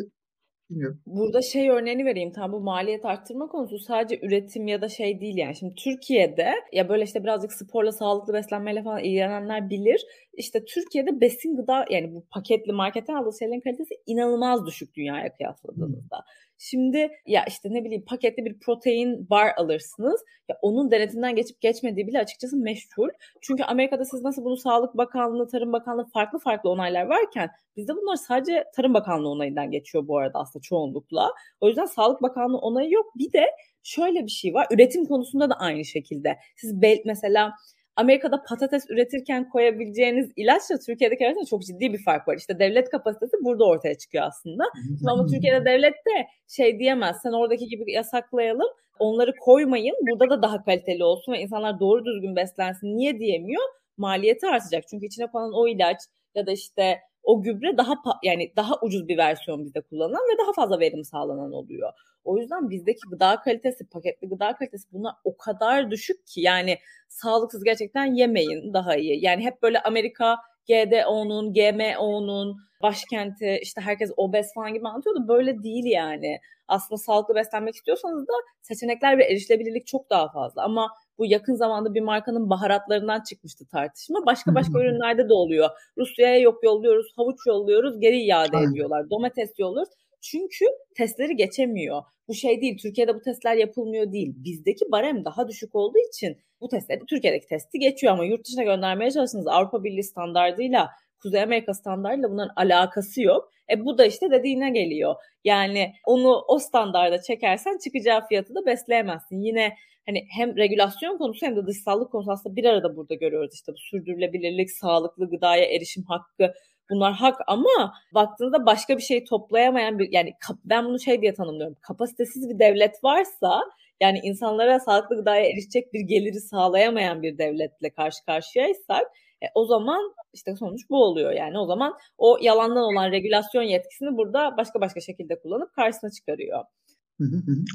Bilmiyorum. Burada şey örneğini vereyim. Tam bu maliyet arttırma konusu sadece üretim ya da şey değil yani. Şimdi Türkiye'de ya böyle işte birazcık sporla, sağlıklı beslenmeyle falan ilgilenenler bilir. İşte Türkiye'de besin gıda yani bu paketli marketten aldığı şeylerin kalitesi inanılmaz düşük dünyaya kıyasladığınızda. Hmm. Şimdi ya işte ne bileyim paketli bir protein bar alırsınız. Ya onun denetinden geçip geçmediği bile açıkçası meşhur. Çünkü Amerika'da siz nasıl bunu Sağlık Bakanlığı, Tarım Bakanlığı farklı farklı onaylar varken bizde bunlar sadece Tarım Bakanlığı onayından geçiyor bu arada aslında çoğunlukla. O yüzden Sağlık Bakanlığı onayı yok. Bir de şöyle bir şey var. Üretim konusunda da aynı şekilde. Siz mesela Amerika'da patates üretirken koyabileceğiniz ilaçla Türkiye'deki arasında çok ciddi bir fark var. İşte devlet kapasitesi burada ortaya çıkıyor aslında. Ama Türkiye'de devlet de şey diyemez. Sen oradaki gibi yasaklayalım. Onları koymayın. Burada da daha kaliteli olsun ve insanlar doğru düzgün beslensin. Niye diyemiyor? Maliyeti artacak. Çünkü içine konan o ilaç ya da işte o gübre daha yani daha ucuz bir versiyon bizde kullanılan ve daha fazla verim sağlanan oluyor. O yüzden bizdeki gıda kalitesi, paketli gıda kalitesi bunlar o kadar düşük ki yani sağlıksız gerçekten yemeyin daha iyi. Yani hep böyle Amerika GDO'nun, GMO'nun başkenti işte herkes obez falan gibi anlatıyor da böyle değil yani. Aslında sağlıklı beslenmek istiyorsanız da seçenekler ve erişilebilirlik çok daha fazla. Ama bu yakın zamanda bir markanın baharatlarından çıkmıştı tartışma. Başka başka ürünlerde de oluyor. Rusya'ya yok yolluyoruz, havuç yolluyoruz, geri iade ediyorlar. Domates yolluyoruz. Çünkü testleri geçemiyor. Bu şey değil, Türkiye'de bu testler yapılmıyor değil. Bizdeki barem daha düşük olduğu için bu testleri Türkiye'deki testi geçiyor ama yurt dışına göndermeye çalışsanız Avrupa Birliği standartıyla Kuzey Amerika standartıyla bunların alakası yok. E bu da işte dediğine geliyor. Yani onu o standarda çekersen çıkacağı fiyatı da besleyemezsin. Yine hani hem regülasyon konusu hem de dışsallık konusu aslında bir arada burada görüyoruz. İşte bu sürdürülebilirlik, sağlıklı gıdaya erişim hakkı bunlar hak ama baktığınızda başka bir şey toplayamayan bir yani ben bunu şey diye tanımlıyorum. Kapasitesiz bir devlet varsa yani insanlara sağlıklı gıdaya erişecek bir geliri sağlayamayan bir devletle karşı karşıyaysak e, o zaman işte sonuç bu oluyor yani o zaman o yalandan olan regülasyon yetkisini burada başka başka şekilde kullanıp karşısına çıkarıyor.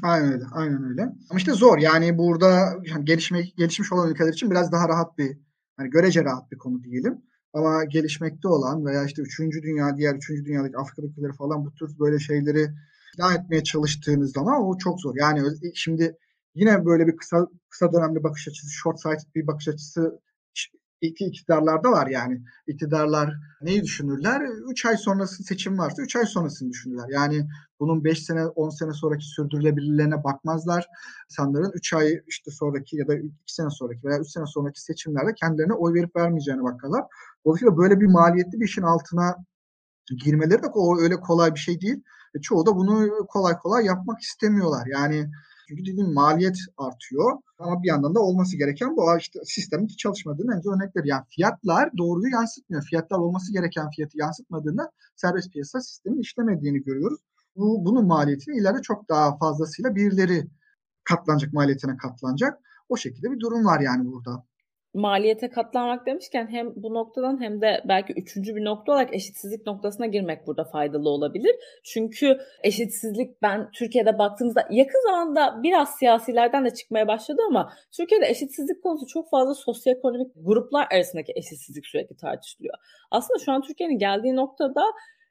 Aynen öyle, aynen öyle. Ama işte zor yani burada yani gelişme, gelişmiş olan ülkeler için biraz daha rahat bir, yani görece rahat bir konu diyelim. Ama gelişmekte olan veya işte üçüncü dünya, diğer üçüncü dünyadaki Afrika ülkeleri falan bu tür böyle şeyleri ikna etmeye çalıştığınız zaman o çok zor. Yani şimdi yine böyle bir kısa kısa dönemli bakış açısı, short sighted bir bakış açısı iki iktidarlarda var yani. İktidarlar neyi düşünürler? 3 ay sonrası seçim varsa 3 ay sonrasını düşünürler. Yani bunun 5 sene 10 sene sonraki sürdürülebilirliğine bakmazlar. İnsanların 3 ay işte sonraki ya da 2 sene sonraki veya 3 sene sonraki seçimlerde kendilerine oy verip vermeyeceğine bakarlar. Dolayısıyla böyle bir maliyetli bir işin altına girmeleri de öyle kolay bir şey değil. E çoğu da bunu kolay kolay yapmak istemiyorlar. Yani çünkü dediğim maliyet artıyor. Ama bir yandan da olması gereken bu işte sistemin hiç önce örnekler. Yani fiyatlar doğruyu yansıtmıyor. Fiyatlar olması gereken fiyatı yansıtmadığında serbest piyasa sistemin işlemediğini görüyoruz. Bu, bunun maliyetini ileride çok daha fazlasıyla birileri katlanacak, maliyetine katlanacak. O şekilde bir durum var yani burada
maliyete katlanmak demişken hem bu noktadan hem de belki üçüncü bir nokta olarak eşitsizlik noktasına girmek burada faydalı olabilir. Çünkü eşitsizlik ben Türkiye'de baktığımızda yakın zamanda biraz siyasilerden de çıkmaya başladı ama Türkiye'de eşitsizlik konusu çok fazla sosyoekonomik gruplar arasındaki eşitsizlik sürekli tartışılıyor. Aslında şu an Türkiye'nin geldiği noktada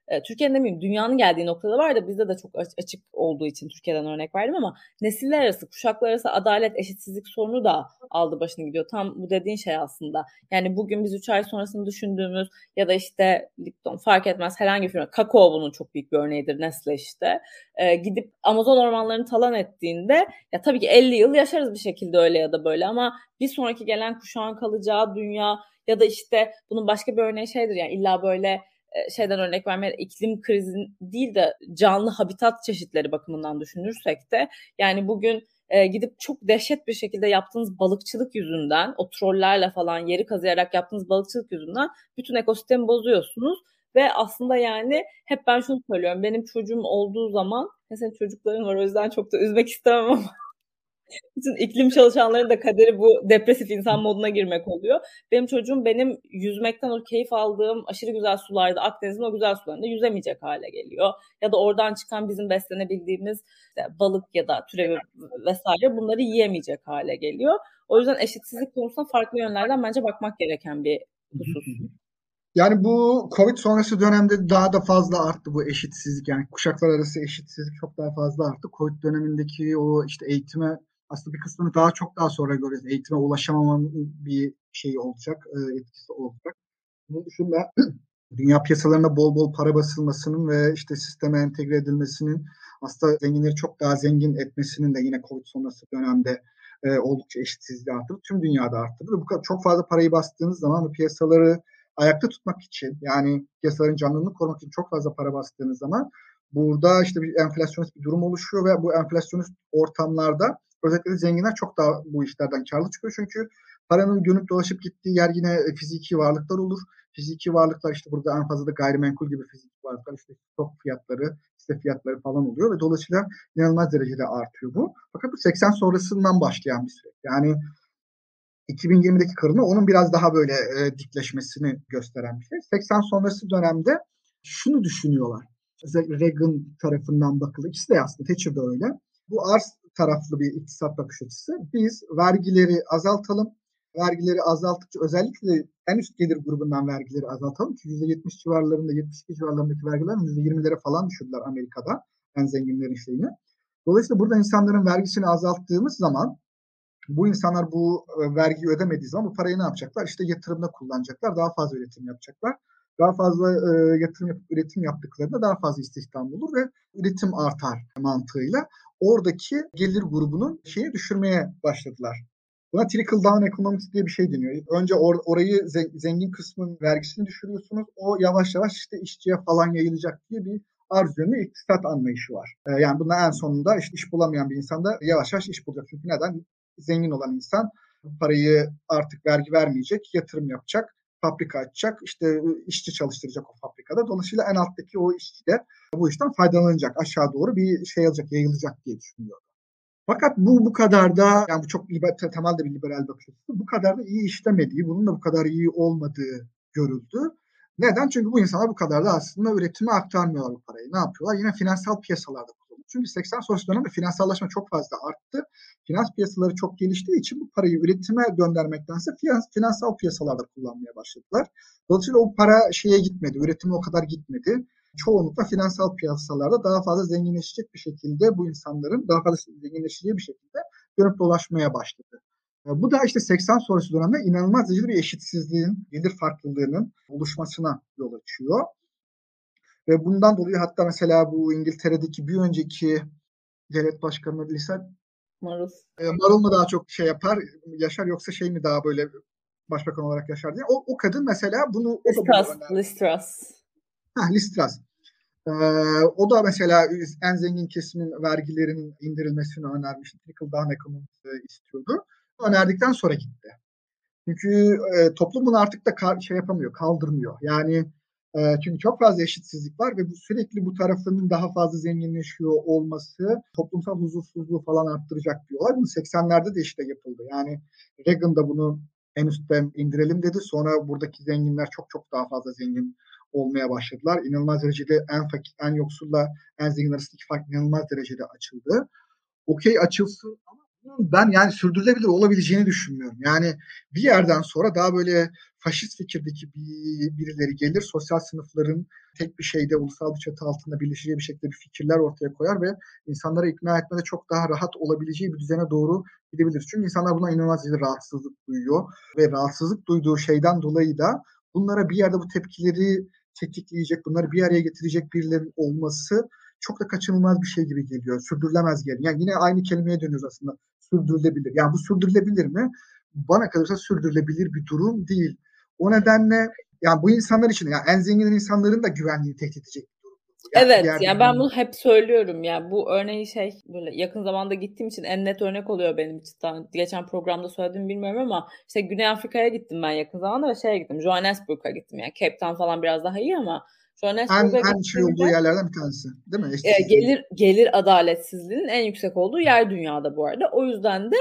e, Türkiye'nin demeyeyim dünyanın geldiği noktada var da bizde de çok açık olduğu için Türkiye'den örnek verdim ama nesiller arası, kuşaklar arası adalet, eşitsizlik sorunu da aldı başını gidiyor. Tam bu dediğin şey aslında. Yani bugün biz 3 ay sonrasını düşündüğümüz ya da işte Lipton fark etmez herhangi bir firma. Kakao bunun çok büyük bir örneğidir Nestle işte. E, gidip Amazon ormanlarını talan ettiğinde ya tabii ki 50 yıl yaşarız bir şekilde öyle ya da böyle ama bir sonraki gelen kuşağın kalacağı dünya ya da işte bunun başka bir örneği şeydir yani illa böyle şeyden örnek vermeye iklim krizin değil de canlı habitat çeşitleri bakımından düşünürsek de yani bugün e, gidip çok dehşet bir şekilde yaptığınız balıkçılık yüzünden o trollerle falan yeri kazıyarak yaptığınız balıkçılık yüzünden bütün ekosistemi bozuyorsunuz. Ve aslında yani hep ben şunu söylüyorum benim çocuğum olduğu zaman mesela çocuklarım var o yüzden çok da üzmek istemem ama bütün iklim çalışanların da kaderi bu depresif insan moduna girmek oluyor. Benim çocuğum benim yüzmekten o keyif aldığım aşırı güzel sularda Akdeniz'in o güzel sularında yüzemeyecek hale geliyor. Ya da oradan çıkan bizim beslenebildiğimiz işte balık ya da türevi vesaire bunları yiyemeyecek hale geliyor. O yüzden eşitsizlik konusunda farklı yönlerden bence bakmak gereken bir husus.
Yani bu Covid sonrası dönemde daha da fazla arttı bu eşitsizlik. Yani kuşaklar arası eşitsizlik çok daha fazla arttı. Covid dönemindeki o işte eğitime aslında bir kısmını daha çok daha sonra göreceğiz. Eğitime ulaşamamanın bir şeyi olacak, e, etkisi olacak. Bunun dışında dünya piyasalarına bol bol para basılmasının ve işte sisteme entegre edilmesinin aslında zenginleri çok daha zengin etmesinin de yine Covid sonrası dönemde e, oldukça eşitsizliği arttırdı. Tüm dünyada arttırdı. Bu kadar çok fazla parayı bastığınız zaman piyasaları ayakta tutmak için yani piyasaların canlılığını korumak için çok fazla para bastığınız zaman burada işte bir enflasyonist bir durum oluşuyor ve bu enflasyonist ortamlarda özellikle zenginler çok daha bu işlerden karlı çıkıyor. Çünkü paranın dönüp dolaşıp gittiği yer yine e, fiziki varlıklar olur. Fiziki varlıklar işte burada en fazla da gayrimenkul gibi fiziki varlıklar işte stok fiyatları, hisse fiyatları falan oluyor ve dolayısıyla inanılmaz derecede artıyor bu. Fakat bu 80 sonrasından başlayan bir süreç. Yani 2020'deki kırılma onun biraz daha böyle e, dikleşmesini gösteren bir şey. 80 sonrası dönemde şunu düşünüyorlar. Özellikle Reagan tarafından bakıldı. İkisi de aslında Thatcher da öyle. Bu arz taraflı bir iktisat bakış açısı. Biz vergileri azaltalım. Vergileri azalttıkça özellikle en üst gelir grubundan vergileri azaltalım ki %70 civarlarında, 72 civarlarındaki vergiler %20'lere falan düşürdüler Amerika'da en zenginlerin şeyini. Dolayısıyla burada insanların vergisini azalttığımız zaman bu insanlar bu e, vergiyi ödemediği zaman bu parayı ne yapacaklar? İşte yatırımda kullanacaklar, daha fazla üretim yapacaklar. Daha fazla e, yatırım yapıp üretim yaptıklarında daha fazla istihdam olur ve üretim artar mantığıyla oradaki gelir grubunun şeyi düşürmeye başladılar. Buna trickle down economics diye bir şey deniyor. Önce or- orayı zengin kısmın vergisini düşürüyorsunuz. O yavaş yavaş işte işçiye falan yayılacak diye bir arz yönlü iktisat anlayışı var. Ee, yani bunda en sonunda işte iş bulamayan bir insan da yavaş yavaş iş bulacak. Çünkü neden? Zengin olan insan parayı artık vergi vermeyecek, yatırım yapacak fabrika açacak, işte işçi çalıştıracak o fabrikada. Dolayısıyla en alttaki o işçi de bu işten faydalanacak. Aşağı doğru bir şey alacak, yayılacak diye düşünüyorum. Fakat bu bu kadar da yani bu çok liber, temelde bir liberal bakış açısı. Bu kadar da iyi işlemediği, bunun da bu kadar iyi olmadığı görüldü. Neden? Çünkü bu insanlar bu kadar da aslında üretime aktarmıyorlar bu parayı. Ne yapıyorlar? Yine finansal piyasalarda çünkü 80 sonrası dönemde finansallaşma çok fazla arttı. Finans piyasaları çok geliştiği için bu parayı üretime göndermektense finans, finansal piyasalarda kullanmaya başladılar. Dolayısıyla o para şeye gitmedi, üretime o kadar gitmedi. Çoğunlukla finansal piyasalarda daha fazla zenginleşecek bir şekilde bu insanların daha fazla zenginleşeceği bir şekilde dönüp dolaşmaya başladı. E, bu da işte 80 sonrası dönemde inanılmaz derecede bir eşitsizliğin, gelir farklılığının oluşmasına yol açıyor. Ve bundan dolayı hatta mesela bu İngiltere'deki bir önceki devlet başkanı Lisa
Marul.
E, Marul mu daha çok şey yapar, yaşar yoksa şey mi daha böyle başbakan olarak yaşar diye. O, o kadın mesela bunu...
Listras. Listras.
Ha, Listras. Ee, o da mesela en zengin kesimin vergilerinin indirilmesini önermişti. Trickle down economics'i istiyordu. Önerdikten sonra gitti. Çünkü e, toplum bunu artık da şey yapamıyor, kaldırmıyor. Yani çünkü çok fazla eşitsizlik var ve bu sürekli bu tarafının daha fazla zenginleşiyor olması toplumsal huzursuzluğu falan arttıracak diyorlar. Bunu 80'lerde de işte yapıldı. Yani Reagan da bunu en üstten indirelim dedi. Sonra buradaki zenginler çok çok daha fazla zengin olmaya başladılar. İnanılmaz derecede en fakir, en yoksulla en zengin arasındaki fark inanılmaz derecede açıldı. Okey açılsın ama ben yani sürdürülebilir olabileceğini düşünmüyorum. Yani bir yerden sonra daha böyle faşist fikirdeki bir, birileri gelir, sosyal sınıfların tek bir şeyde ulusal bir çatı altında birleşeceği bir şekilde bir fikirler ortaya koyar ve insanları ikna etmede çok daha rahat olabileceği bir düzene doğru gidebilir. Çünkü insanlar buna inanılmaz bir rahatsızlık duyuyor ve rahatsızlık duyduğu şeyden dolayı da bunlara bir yerde bu tepkileri tetikleyecek, bunları bir araya getirecek birilerinin olması çok da kaçınılmaz bir şey gibi geliyor. Sürdürülemez geliyor. Yani yine aynı kelimeye dönüyoruz aslında. Sürdürülebilir. Yani bu sürdürülebilir mi? Bana kalırsa sürdürülebilir bir durum değil. O nedenle yani bu insanlar için yani en zengin insanların da güvenliğini tehdit edecek.
Yani evet ya yani ben bunu hep söylüyorum ya bu örneği şey böyle yakın zamanda gittiğim için en net örnek oluyor benim için. Geçen programda söyledim bilmiyorum ama işte Güney Afrika'ya gittim ben yakın zamanda ve şeye gittim Johannesburg'a gittim yani Cape Town falan biraz daha iyi ama
Johannesburg'a en, en şey olduğu yerlerden bir tanesi değil mi?
E, gelir gelir adaletsizliğinin en yüksek olduğu yer dünyada bu arada. O yüzden de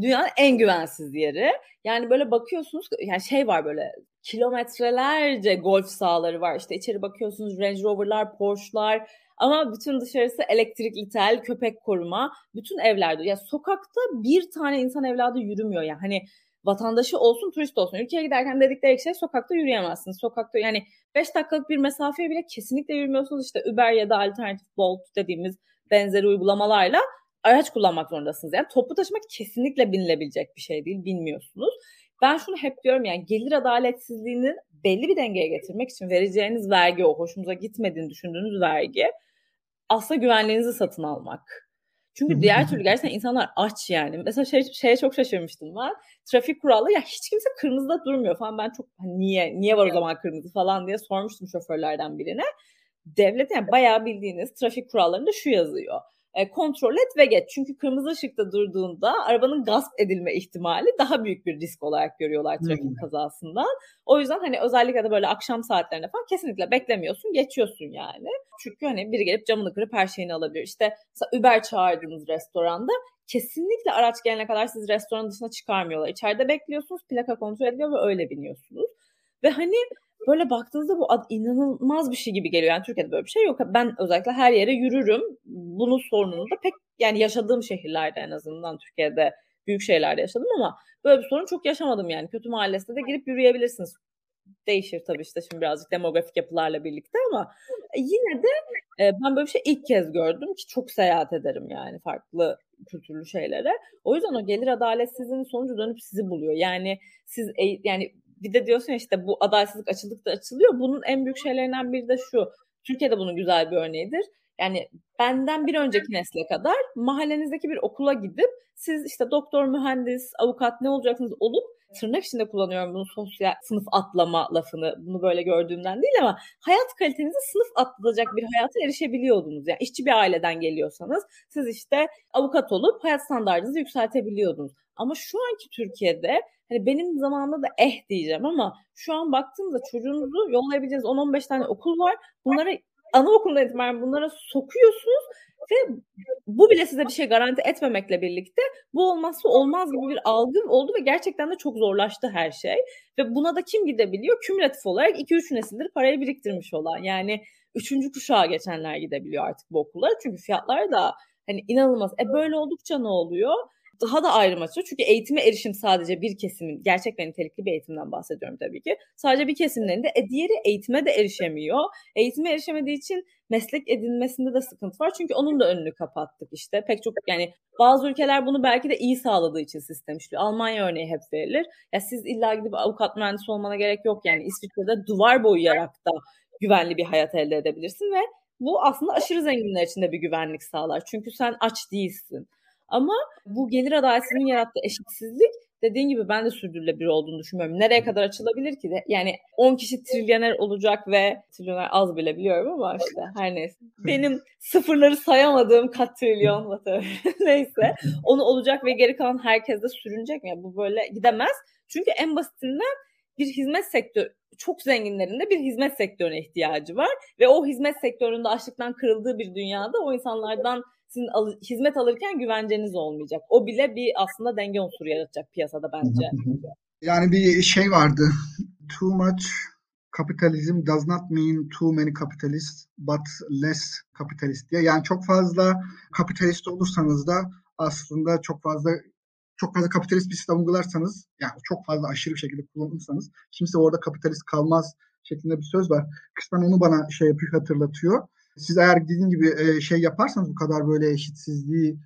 dünyanın en güvensiz yeri. Yani böyle bakıyorsunuz yani şey var böyle kilometrelerce golf sahaları var. İşte içeri bakıyorsunuz Range Rover'lar, Porsche'lar ama bütün dışarısı elektrikli tel, köpek koruma. Bütün evlerde. Ya sokakta bir tane insan evladı yürümüyor yani. Hani vatandaşı olsun, turist olsun. Ülkeye giderken dedikleri şey sokakta yürüyemezsiniz. Sokakta yani 5 dakikalık bir mesafeye bile kesinlikle yürümüyorsunuz. İşte Uber ya da alternatif Bolt dediğimiz benzeri uygulamalarla araç kullanmak zorundasınız. Yani toplu taşıma kesinlikle binilebilecek bir şey değil. Bilmiyorsunuz. Ben şunu hep diyorum yani gelir adaletsizliğini belli bir dengeye getirmek için vereceğiniz vergi o hoşumuza gitmediğini düşündüğünüz vergi aslında güvenliğinizi satın almak. Çünkü diğer türlü gerçekten insanlar aç yani. Mesela şey, şeye çok şaşırmıştım ben. Trafik kuralı ya hiç kimse kırmızıda durmuyor falan. Ben çok hani niye niye var o zaman kırmızı falan diye sormuştum şoförlerden birine. Devlet yani bayağı bildiğiniz trafik kurallarında şu yazıyor e, kontrol et ve geç. Çünkü kırmızı ışıkta durduğunda arabanın gasp edilme ihtimali daha büyük bir risk olarak görüyorlar trafik hmm. kazasından. O yüzden hani özellikle de böyle akşam saatlerinde falan kesinlikle beklemiyorsun, geçiyorsun yani. Çünkü hani biri gelip camını kırıp her şeyini alabilir. İşte Uber çağırdığınız restoranda kesinlikle araç gelene kadar siz restoran dışına çıkarmıyorlar. İçeride bekliyorsunuz, plaka kontrol ediliyor ve öyle biniyorsunuz. Ve hani böyle baktığınızda bu ad, inanılmaz bir şey gibi geliyor. Yani Türkiye'de böyle bir şey yok. Ben özellikle her yere yürürüm. Bunun sorununu da pek yani yaşadığım şehirlerde en azından Türkiye'de büyük şehirlerde yaşadım ama böyle bir sorun çok yaşamadım yani. Kötü mahallesinde de girip yürüyebilirsiniz. Değişir tabii işte şimdi birazcık demografik yapılarla birlikte ama e, yine de e, ben böyle bir şey ilk kez gördüm ki çok seyahat ederim yani farklı kültürlü şeylere. O yüzden o gelir adaletsizliğinin sonucu dönüp sizi buluyor. Yani siz yani bir de diyorsun işte bu adaletsizlik açıldıkça açılıyor. Bunun en büyük şeylerinden biri de şu. Türkiye'de bunun güzel bir örneğidir. Yani benden bir önceki nesle kadar mahallenizdeki bir okula gidip siz işte doktor, mühendis, avukat ne olacaksınız olup tırnak içinde kullanıyorum bunu sosyal sınıf atlama lafını bunu böyle gördüğümden değil ama hayat kalitenizi sınıf atlayacak bir hayata erişebiliyordunuz. Yani işçi bir aileden geliyorsanız siz işte avukat olup hayat standartınızı yükseltebiliyordunuz. Ama şu anki Türkiye'de hani benim zamanımda da eh diyeceğim ama şu an baktığımda çocuğunuzu yollayabileceğiniz 10-15 tane okul var. Bunları anaokulundan itibaren bunlara sokuyorsunuz ve bu bile size bir şey garanti etmemekle birlikte bu olmazsa olmaz gibi bir algı oldu ve gerçekten de çok zorlaştı her şey. Ve buna da kim gidebiliyor? Kümülatif olarak 2-3 nesildir parayı biriktirmiş olan. Yani 3. kuşağa geçenler gidebiliyor artık bu okullara. Çünkü fiyatlar da hani inanılmaz. E böyle oldukça ne oluyor? Daha da ayrım açıyor. Çünkü eğitime erişim sadece bir kesimin, gerçek ve nitelikli bir eğitimden bahsediyorum tabii ki. Sadece bir kesimlerin de e, diğeri eğitime de erişemiyor. Eğitime erişemediği için meslek edinmesinde de sıkıntı var. Çünkü onun da önünü kapattık işte. Pek çok yani bazı ülkeler bunu belki de iyi sağladığı için sistem işliyor. Almanya örneği hep verilir. Ya siz illa gidip avukat mühendisi olmana gerek yok yani. İsviçre'de duvar boyayarak da güvenli bir hayat elde edebilirsin ve bu aslında aşırı zenginler için de bir güvenlik sağlar. Çünkü sen aç değilsin. Ama bu gelir adaletsizliğinin yarattığı eşitsizlik dediğin gibi ben de sürdürülebilir olduğunu düşünmüyorum. Nereye kadar açılabilir ki de? Yani 10 kişi trilyoner olacak ve trilyoner az bile biliyorum ama işte her neyse. Benim sıfırları sayamadığım kat trilyon neyse. Onu olacak ve geri kalan herkes de sürünecek mi? Bu böyle gidemez. Çünkü en basitinden bir hizmet sektörü çok zenginlerin de bir hizmet sektörüne ihtiyacı var ve o hizmet sektöründe açlıktan kırıldığı bir dünyada o insanlardan sizin al- hizmet alırken güvenceniz olmayacak. O bile bir aslında denge unsuru yaratacak piyasada bence.
Yani bir şey vardı. Too much capitalism does not mean too many capitalists but less capitalist diye. Yani çok fazla kapitalist olursanız da aslında çok fazla çok fazla kapitalist bir sistem uygularsanız yani çok fazla aşırı bir şekilde kullanırsanız kimse orada kapitalist kalmaz şeklinde bir söz var. Kısmen onu bana şey yapıyor, hatırlatıyor. Siz eğer dediğim gibi e, şey yaparsanız bu kadar böyle eşitsizliği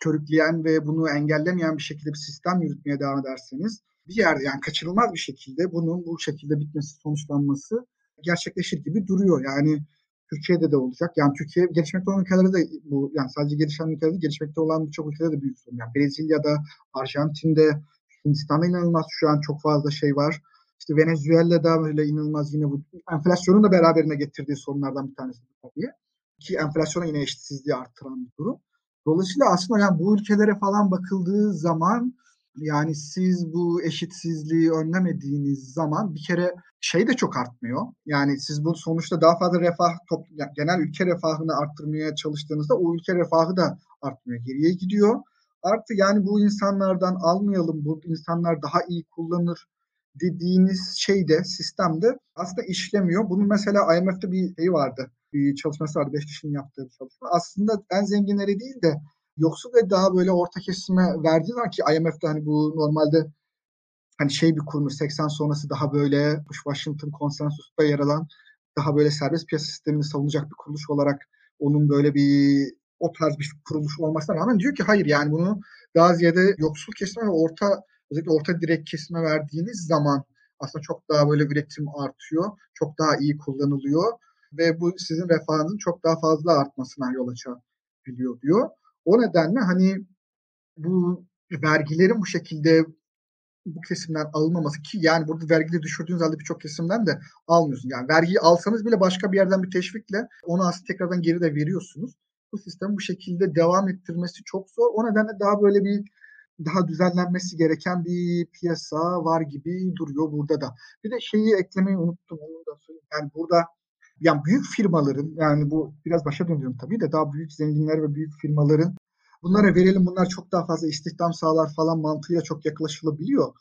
körükleyen ve bunu engellemeyen bir şekilde bir sistem yürütmeye devam ederseniz bir yerde yani kaçınılmaz bir şekilde bunun bu şekilde bitmesi, sonuçlanması gerçekleşir gibi duruyor. Yani Türkiye'de de olacak. Yani Türkiye gelişmekte olan ülkelerde de bu yani sadece gelişen ülkelerde gelişmekte olan birçok ülkede de büyük sorun. Yani Brezilya'da, Arjantin'de, Hindistan'da inanılmaz şu an çok fazla şey var. İşte Venezuela'da böyle inanılmaz yine bu enflasyonun da beraberine getirdiği sorunlardan bir tanesi tabii. Ki enflasyona yine eşitsizliği arttıran bir durum. Dolayısıyla aslında yani bu ülkelere falan bakıldığı zaman yani siz bu eşitsizliği önlemediğiniz zaman bir kere şey de çok artmıyor. Yani siz bu sonuçta daha fazla refah, top, yani genel ülke refahını arttırmaya çalıştığınızda o ülke refahı da artmıyor. Geriye gidiyor. Artı yani bu insanlardan almayalım, bu insanlar daha iyi kullanır dediğiniz şeyde, sistemde aslında işlemiyor. Bunun mesela IMF'de bir şey vardı. Bir çalışması vardı. Beş kişinin yaptığı bir çalışma. Aslında en zenginleri değil de yoksul ve daha böyle orta kesime verdiği zaman ki IMF'de hani bu normalde hani şey bir kurmuş 80 sonrası daha böyle Washington konsensusunda yer alan daha böyle serbest piyasa sistemini savunacak bir kuruluş olarak onun böyle bir o tarz bir kuruluş olmasına rağmen diyor ki hayır yani bunu daha ziyade yoksul kesime ve orta özellikle orta direkt kesime verdiğiniz zaman aslında çok daha böyle üretim artıyor. Çok daha iyi kullanılıyor ve bu sizin refahınızın çok daha fazla artmasına yol açabiliyor diyor. O nedenle hani bu vergilerin bu şekilde bu kesimden alınmaması ki yani burada vergileri düşürdüğünüz halde birçok kesimden de almıyorsunuz. Yani vergiyi alsanız bile başka bir yerden bir teşvikle onu aslında tekrardan geri de veriyorsunuz. Bu sistem bu şekilde devam ettirmesi çok zor. O nedenle daha böyle bir daha düzenlenmesi gereken bir piyasa var gibi duruyor burada da. Bir de şeyi eklemeyi unuttum onu da söyleyeyim. Yani burada yani büyük firmaların yani bu biraz başa dönüyorum tabii de daha büyük zenginler ve büyük firmaların bunlara verelim bunlar çok daha fazla istihdam sağlar falan mantığıyla çok yaklaşılabiliyor.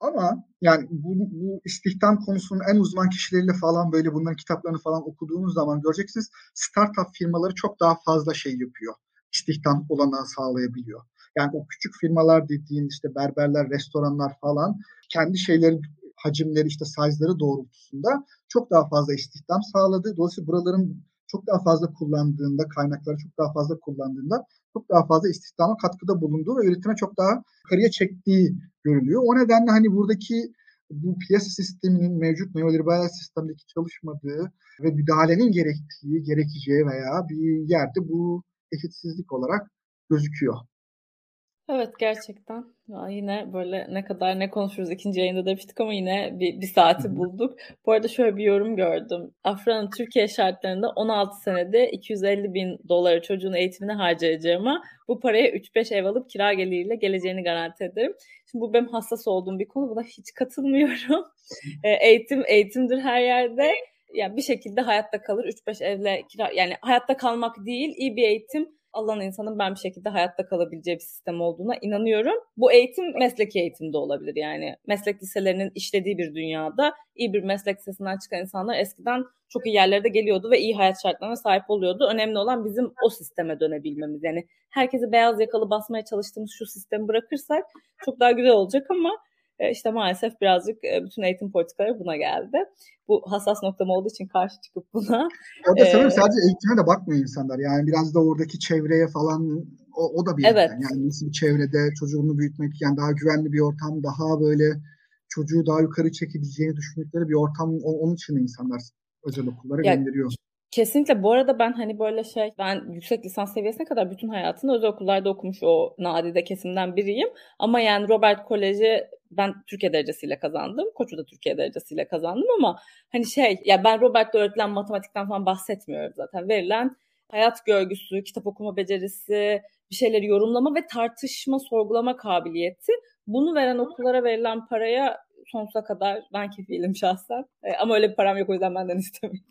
Ama yani bu, bu istihdam konusunun en uzman kişileriyle falan böyle bunların kitaplarını falan okuduğunuz zaman göreceksiniz startup firmaları çok daha fazla şey yapıyor. İstihdam olanağı sağlayabiliyor. Yani o küçük firmalar dediğin işte berberler, restoranlar falan kendi şeyleri hacimleri işte size'ları doğrultusunda çok daha fazla istihdam sağladı. Dolayısıyla buraların çok daha fazla kullandığında, kaynakları çok daha fazla kullandığında çok daha fazla istihdama katkıda bulunduğu ve üretime çok daha yukarıya çektiği görülüyor. O nedenle hani buradaki bu piyasa sisteminin mevcut neoliberal sistemdeki çalışmadığı ve müdahalenin gerektiği, gerekeceği veya bir yerde bu eşitsizlik olarak gözüküyor.
Evet gerçekten. Ya yine böyle ne kadar ne konuşuruz ikinci yayında demiştik ama yine bir, bir saati bulduk. Bu arada şöyle bir yorum gördüm. Afra'nın Türkiye şartlarında 16 senede 250 bin doları çocuğun eğitimine harcayacağıma bu paraya 3-5 ev alıp kira geliriyle geleceğini garanti ederim. Şimdi bu benim hassas olduğum bir konu. Buna hiç katılmıyorum. E, eğitim eğitimdir her yerde. Yani bir şekilde hayatta kalır. 3-5 evle kira yani hayatta kalmak değil iyi bir eğitim alan insanın ben bir şekilde hayatta kalabileceği bir sistem olduğuna inanıyorum. Bu eğitim mesleki eğitim de olabilir yani. Meslek liselerinin işlediği bir dünyada iyi bir meslek lisesinden çıkan insanlar eskiden çok iyi yerlerde geliyordu ve iyi hayat şartlarına sahip oluyordu. Önemli olan bizim o sisteme dönebilmemiz. Yani herkesi beyaz yakalı basmaya çalıştığımız şu sistemi bırakırsak çok daha güzel olacak ama işte maalesef birazcık e, bütün eğitim politikaları buna geldi. Bu hassas noktam olduğu için karşı çıkıp buna.
Orada ee, sanırım sadece eğitime de bakmıyor insanlar. Yani biraz da oradaki çevreye falan o, o da bir evet. Yani nasıl bir çevrede çocuğunu büyütmek yani daha güvenli bir ortam, daha böyle çocuğu daha yukarı çekebileceğini düşündükleri bir ortam onun için insanlar özel okullara ya, gönderiyor.
Kesinlikle. Bu arada ben hani böyle şey, ben yüksek lisans seviyesine kadar bütün hayatını özel okullarda okumuş o nadide kesimden biriyim. Ama yani Robert Koleji ben Türkiye derecesiyle kazandım. Koçu da Türkiye derecesiyle kazandım ama hani şey ya ben Robert'te öğretilen matematikten falan bahsetmiyorum zaten. Verilen hayat görgüsü, kitap okuma becerisi, bir şeyleri yorumlama ve tartışma, sorgulama kabiliyeti. Bunu veren okullara verilen paraya sonsuza kadar ben kefilim şahsen. E, ama öyle bir param yok o yüzden benden istemiyorum.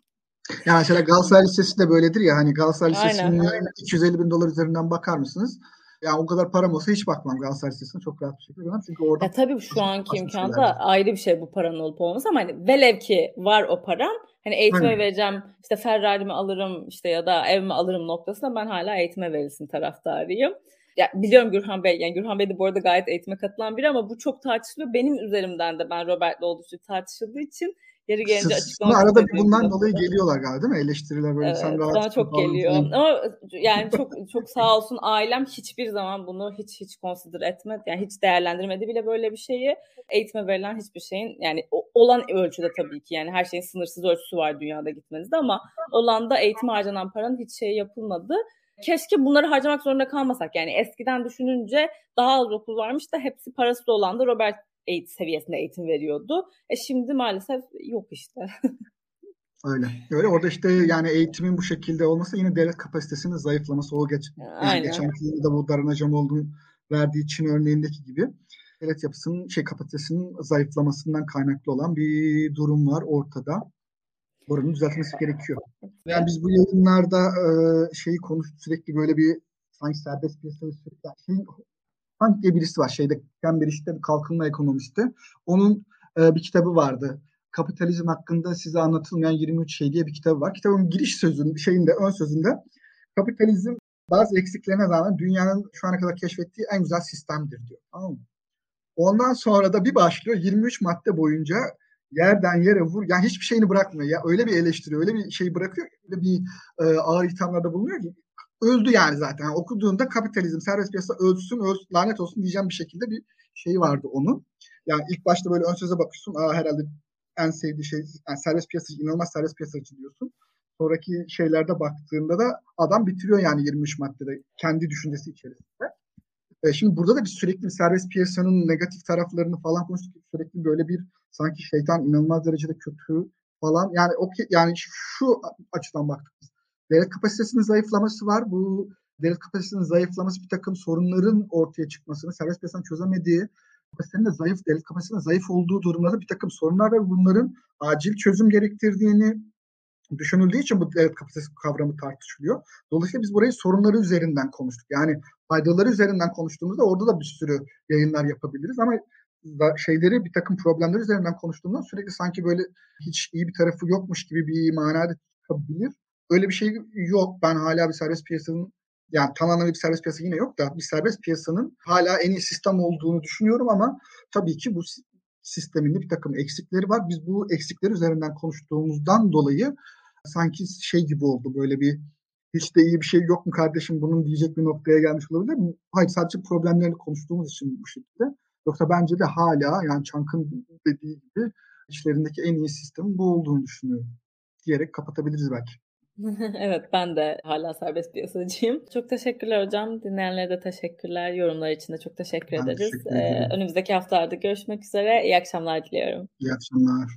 Ya mesela Galatasaray Lisesi de böyledir ya hani Galatasaray Lisesi'nin 250 bin dolar üzerinden bakar mısınız? Yani o kadar param olsa hiç bakmam Galatasaray Lisesi'ne çok rahat bir şekilde bakmam. Çünkü orada
ya tabii şu anki imkanda ayrı bir şey bu paranın olup olması ama hani velev ki var o param hani eğitime hani. vereceğim işte Ferrari'mi alırım işte ya da evimi alırım noktasında ben hala eğitime verilsin taraftarıyım. ya biliyorum Gürhan Bey, yani Gürhan Bey de bu arada gayet eğitime katılan biri ama bu çok tartışılıyor. Benim üzerimden de ben Robert'le oldukça tartışıldığı için Yeri gelince açıklamak
arada bir bundan dolayı geliyorlar galiba değil mi? Eleştiriler böyle
evet,
sen
rahat Bana çok geliyor. Değil. Ama yani çok çok sağ olsun ailem hiçbir zaman bunu hiç hiç consider etmedi. Yani hiç değerlendirmedi bile böyle bir şeyi. Eğitime verilen hiçbir şeyin yani olan ölçüde tabii ki yani her şeyin sınırsız ölçüsü var dünyada gitmenizde ama olan da eğitim harcanan paranın hiç şey yapılmadı. Keşke bunları harcamak zorunda kalmasak. Yani eskiden düşününce daha az okul varmış da hepsi parası olan da Robert eğitim seviyesinde eğitim veriyordu. E şimdi maalesef yok işte.
Öyle. Öyle orada işte yani eğitimin bu şekilde olması yine devlet kapasitesinin zayıflaması o geç. Yani geçen yılda bu Daran Hocam olduğunu verdiği için örneğindeki gibi devlet yapısının şey kapasitesinin zayıflamasından kaynaklı olan bir durum var ortada. Buranın düzeltmesi gerekiyor. Yani biz bu yayınlarda e, şeyi konuştuk sürekli böyle bir sanki serbest piyasa sürekli Hank diye birisi var şeyde Cambridge'de bir kalkınma ekonomisti. Onun e, bir kitabı vardı. Kapitalizm hakkında size anlatılmayan 23 şey diye bir kitabı var. Kitabın giriş sözünün şeyinde ön sözünde kapitalizm bazı eksiklerine rağmen dünyanın şu ana kadar keşfettiği en güzel sistemdir diyor. Tamam mı? Ondan sonra da bir başlıyor 23 madde boyunca yerden yere vur. Yani hiçbir şeyini bırakmıyor ya. Öyle bir eleştiri, öyle bir şey bırakıyor. Öyle bir e, ağır ithamlarda bulunuyor ki öldü yani zaten. Yani okuduğunda kapitalizm, serbest piyasa ölsün, ölsün, lanet olsun diyeceğim bir şekilde bir şey vardı onun. Yani ilk başta böyle ön söze bakıyorsun. Aa herhalde en sevdiği şey yani serbest piyasacı, inanılmaz serbest piyasacı diyorsun. Sonraki şeylerde baktığında da adam bitiriyor yani 23 maddede kendi düşüncesi içerisinde. E şimdi burada da bir sürekli bir serbest piyasanın negatif taraflarını falan konuştuk. Sürekli böyle bir sanki şeytan inanılmaz derecede kötü falan. Yani o yani şu açıdan baktık devlet kapasitesinin zayıflaması var. Bu devlet kapasitesinin zayıflaması bir takım sorunların ortaya çıkmasını, serbest piyasanın çözemediği, kapasitenin de zayıf, devlet kapasitesinin zayıf olduğu durumlarda bir takım sorunlar ve bunların acil çözüm gerektirdiğini düşünüldüğü için bu devlet kapasitesi kavramı tartışılıyor. Dolayısıyla biz burayı sorunları üzerinden konuştuk. Yani faydaları üzerinden konuştuğumuzda orada da bir sürü yayınlar yapabiliriz ama şeyleri bir takım problemler üzerinden konuştuğumuzda sürekli sanki böyle hiç iyi bir tarafı yokmuş gibi bir manada çıkabilir. Öyle bir şey yok. Ben hala bir serbest piyasanın yani tamamen bir serbest piyasa yine yok da bir serbest piyasanın hala en iyi sistem olduğunu düşünüyorum ama tabii ki bu sisteminde bir takım eksikleri var. Biz bu eksikleri üzerinden konuştuğumuzdan dolayı sanki şey gibi oldu böyle bir hiç de iyi bir şey yok mu kardeşim bunun diyecek bir noktaya gelmiş olabilir mi? Hayır sadece problemlerini konuştuğumuz için bu şekilde. Yoksa bence de hala yani Çank'ın dediği gibi içlerindeki en iyi sistemin bu olduğunu düşünüyorum. Diyerek kapatabiliriz belki.
evet ben de hala serbest piyasacıyım. Çok teşekkürler hocam. Dinleyenlere de teşekkürler. Yorumlar için de çok teşekkür ben ederiz. Teşekkür ee, önümüzdeki haftalarda görüşmek üzere. İyi akşamlar diliyorum.
İyi akşamlar.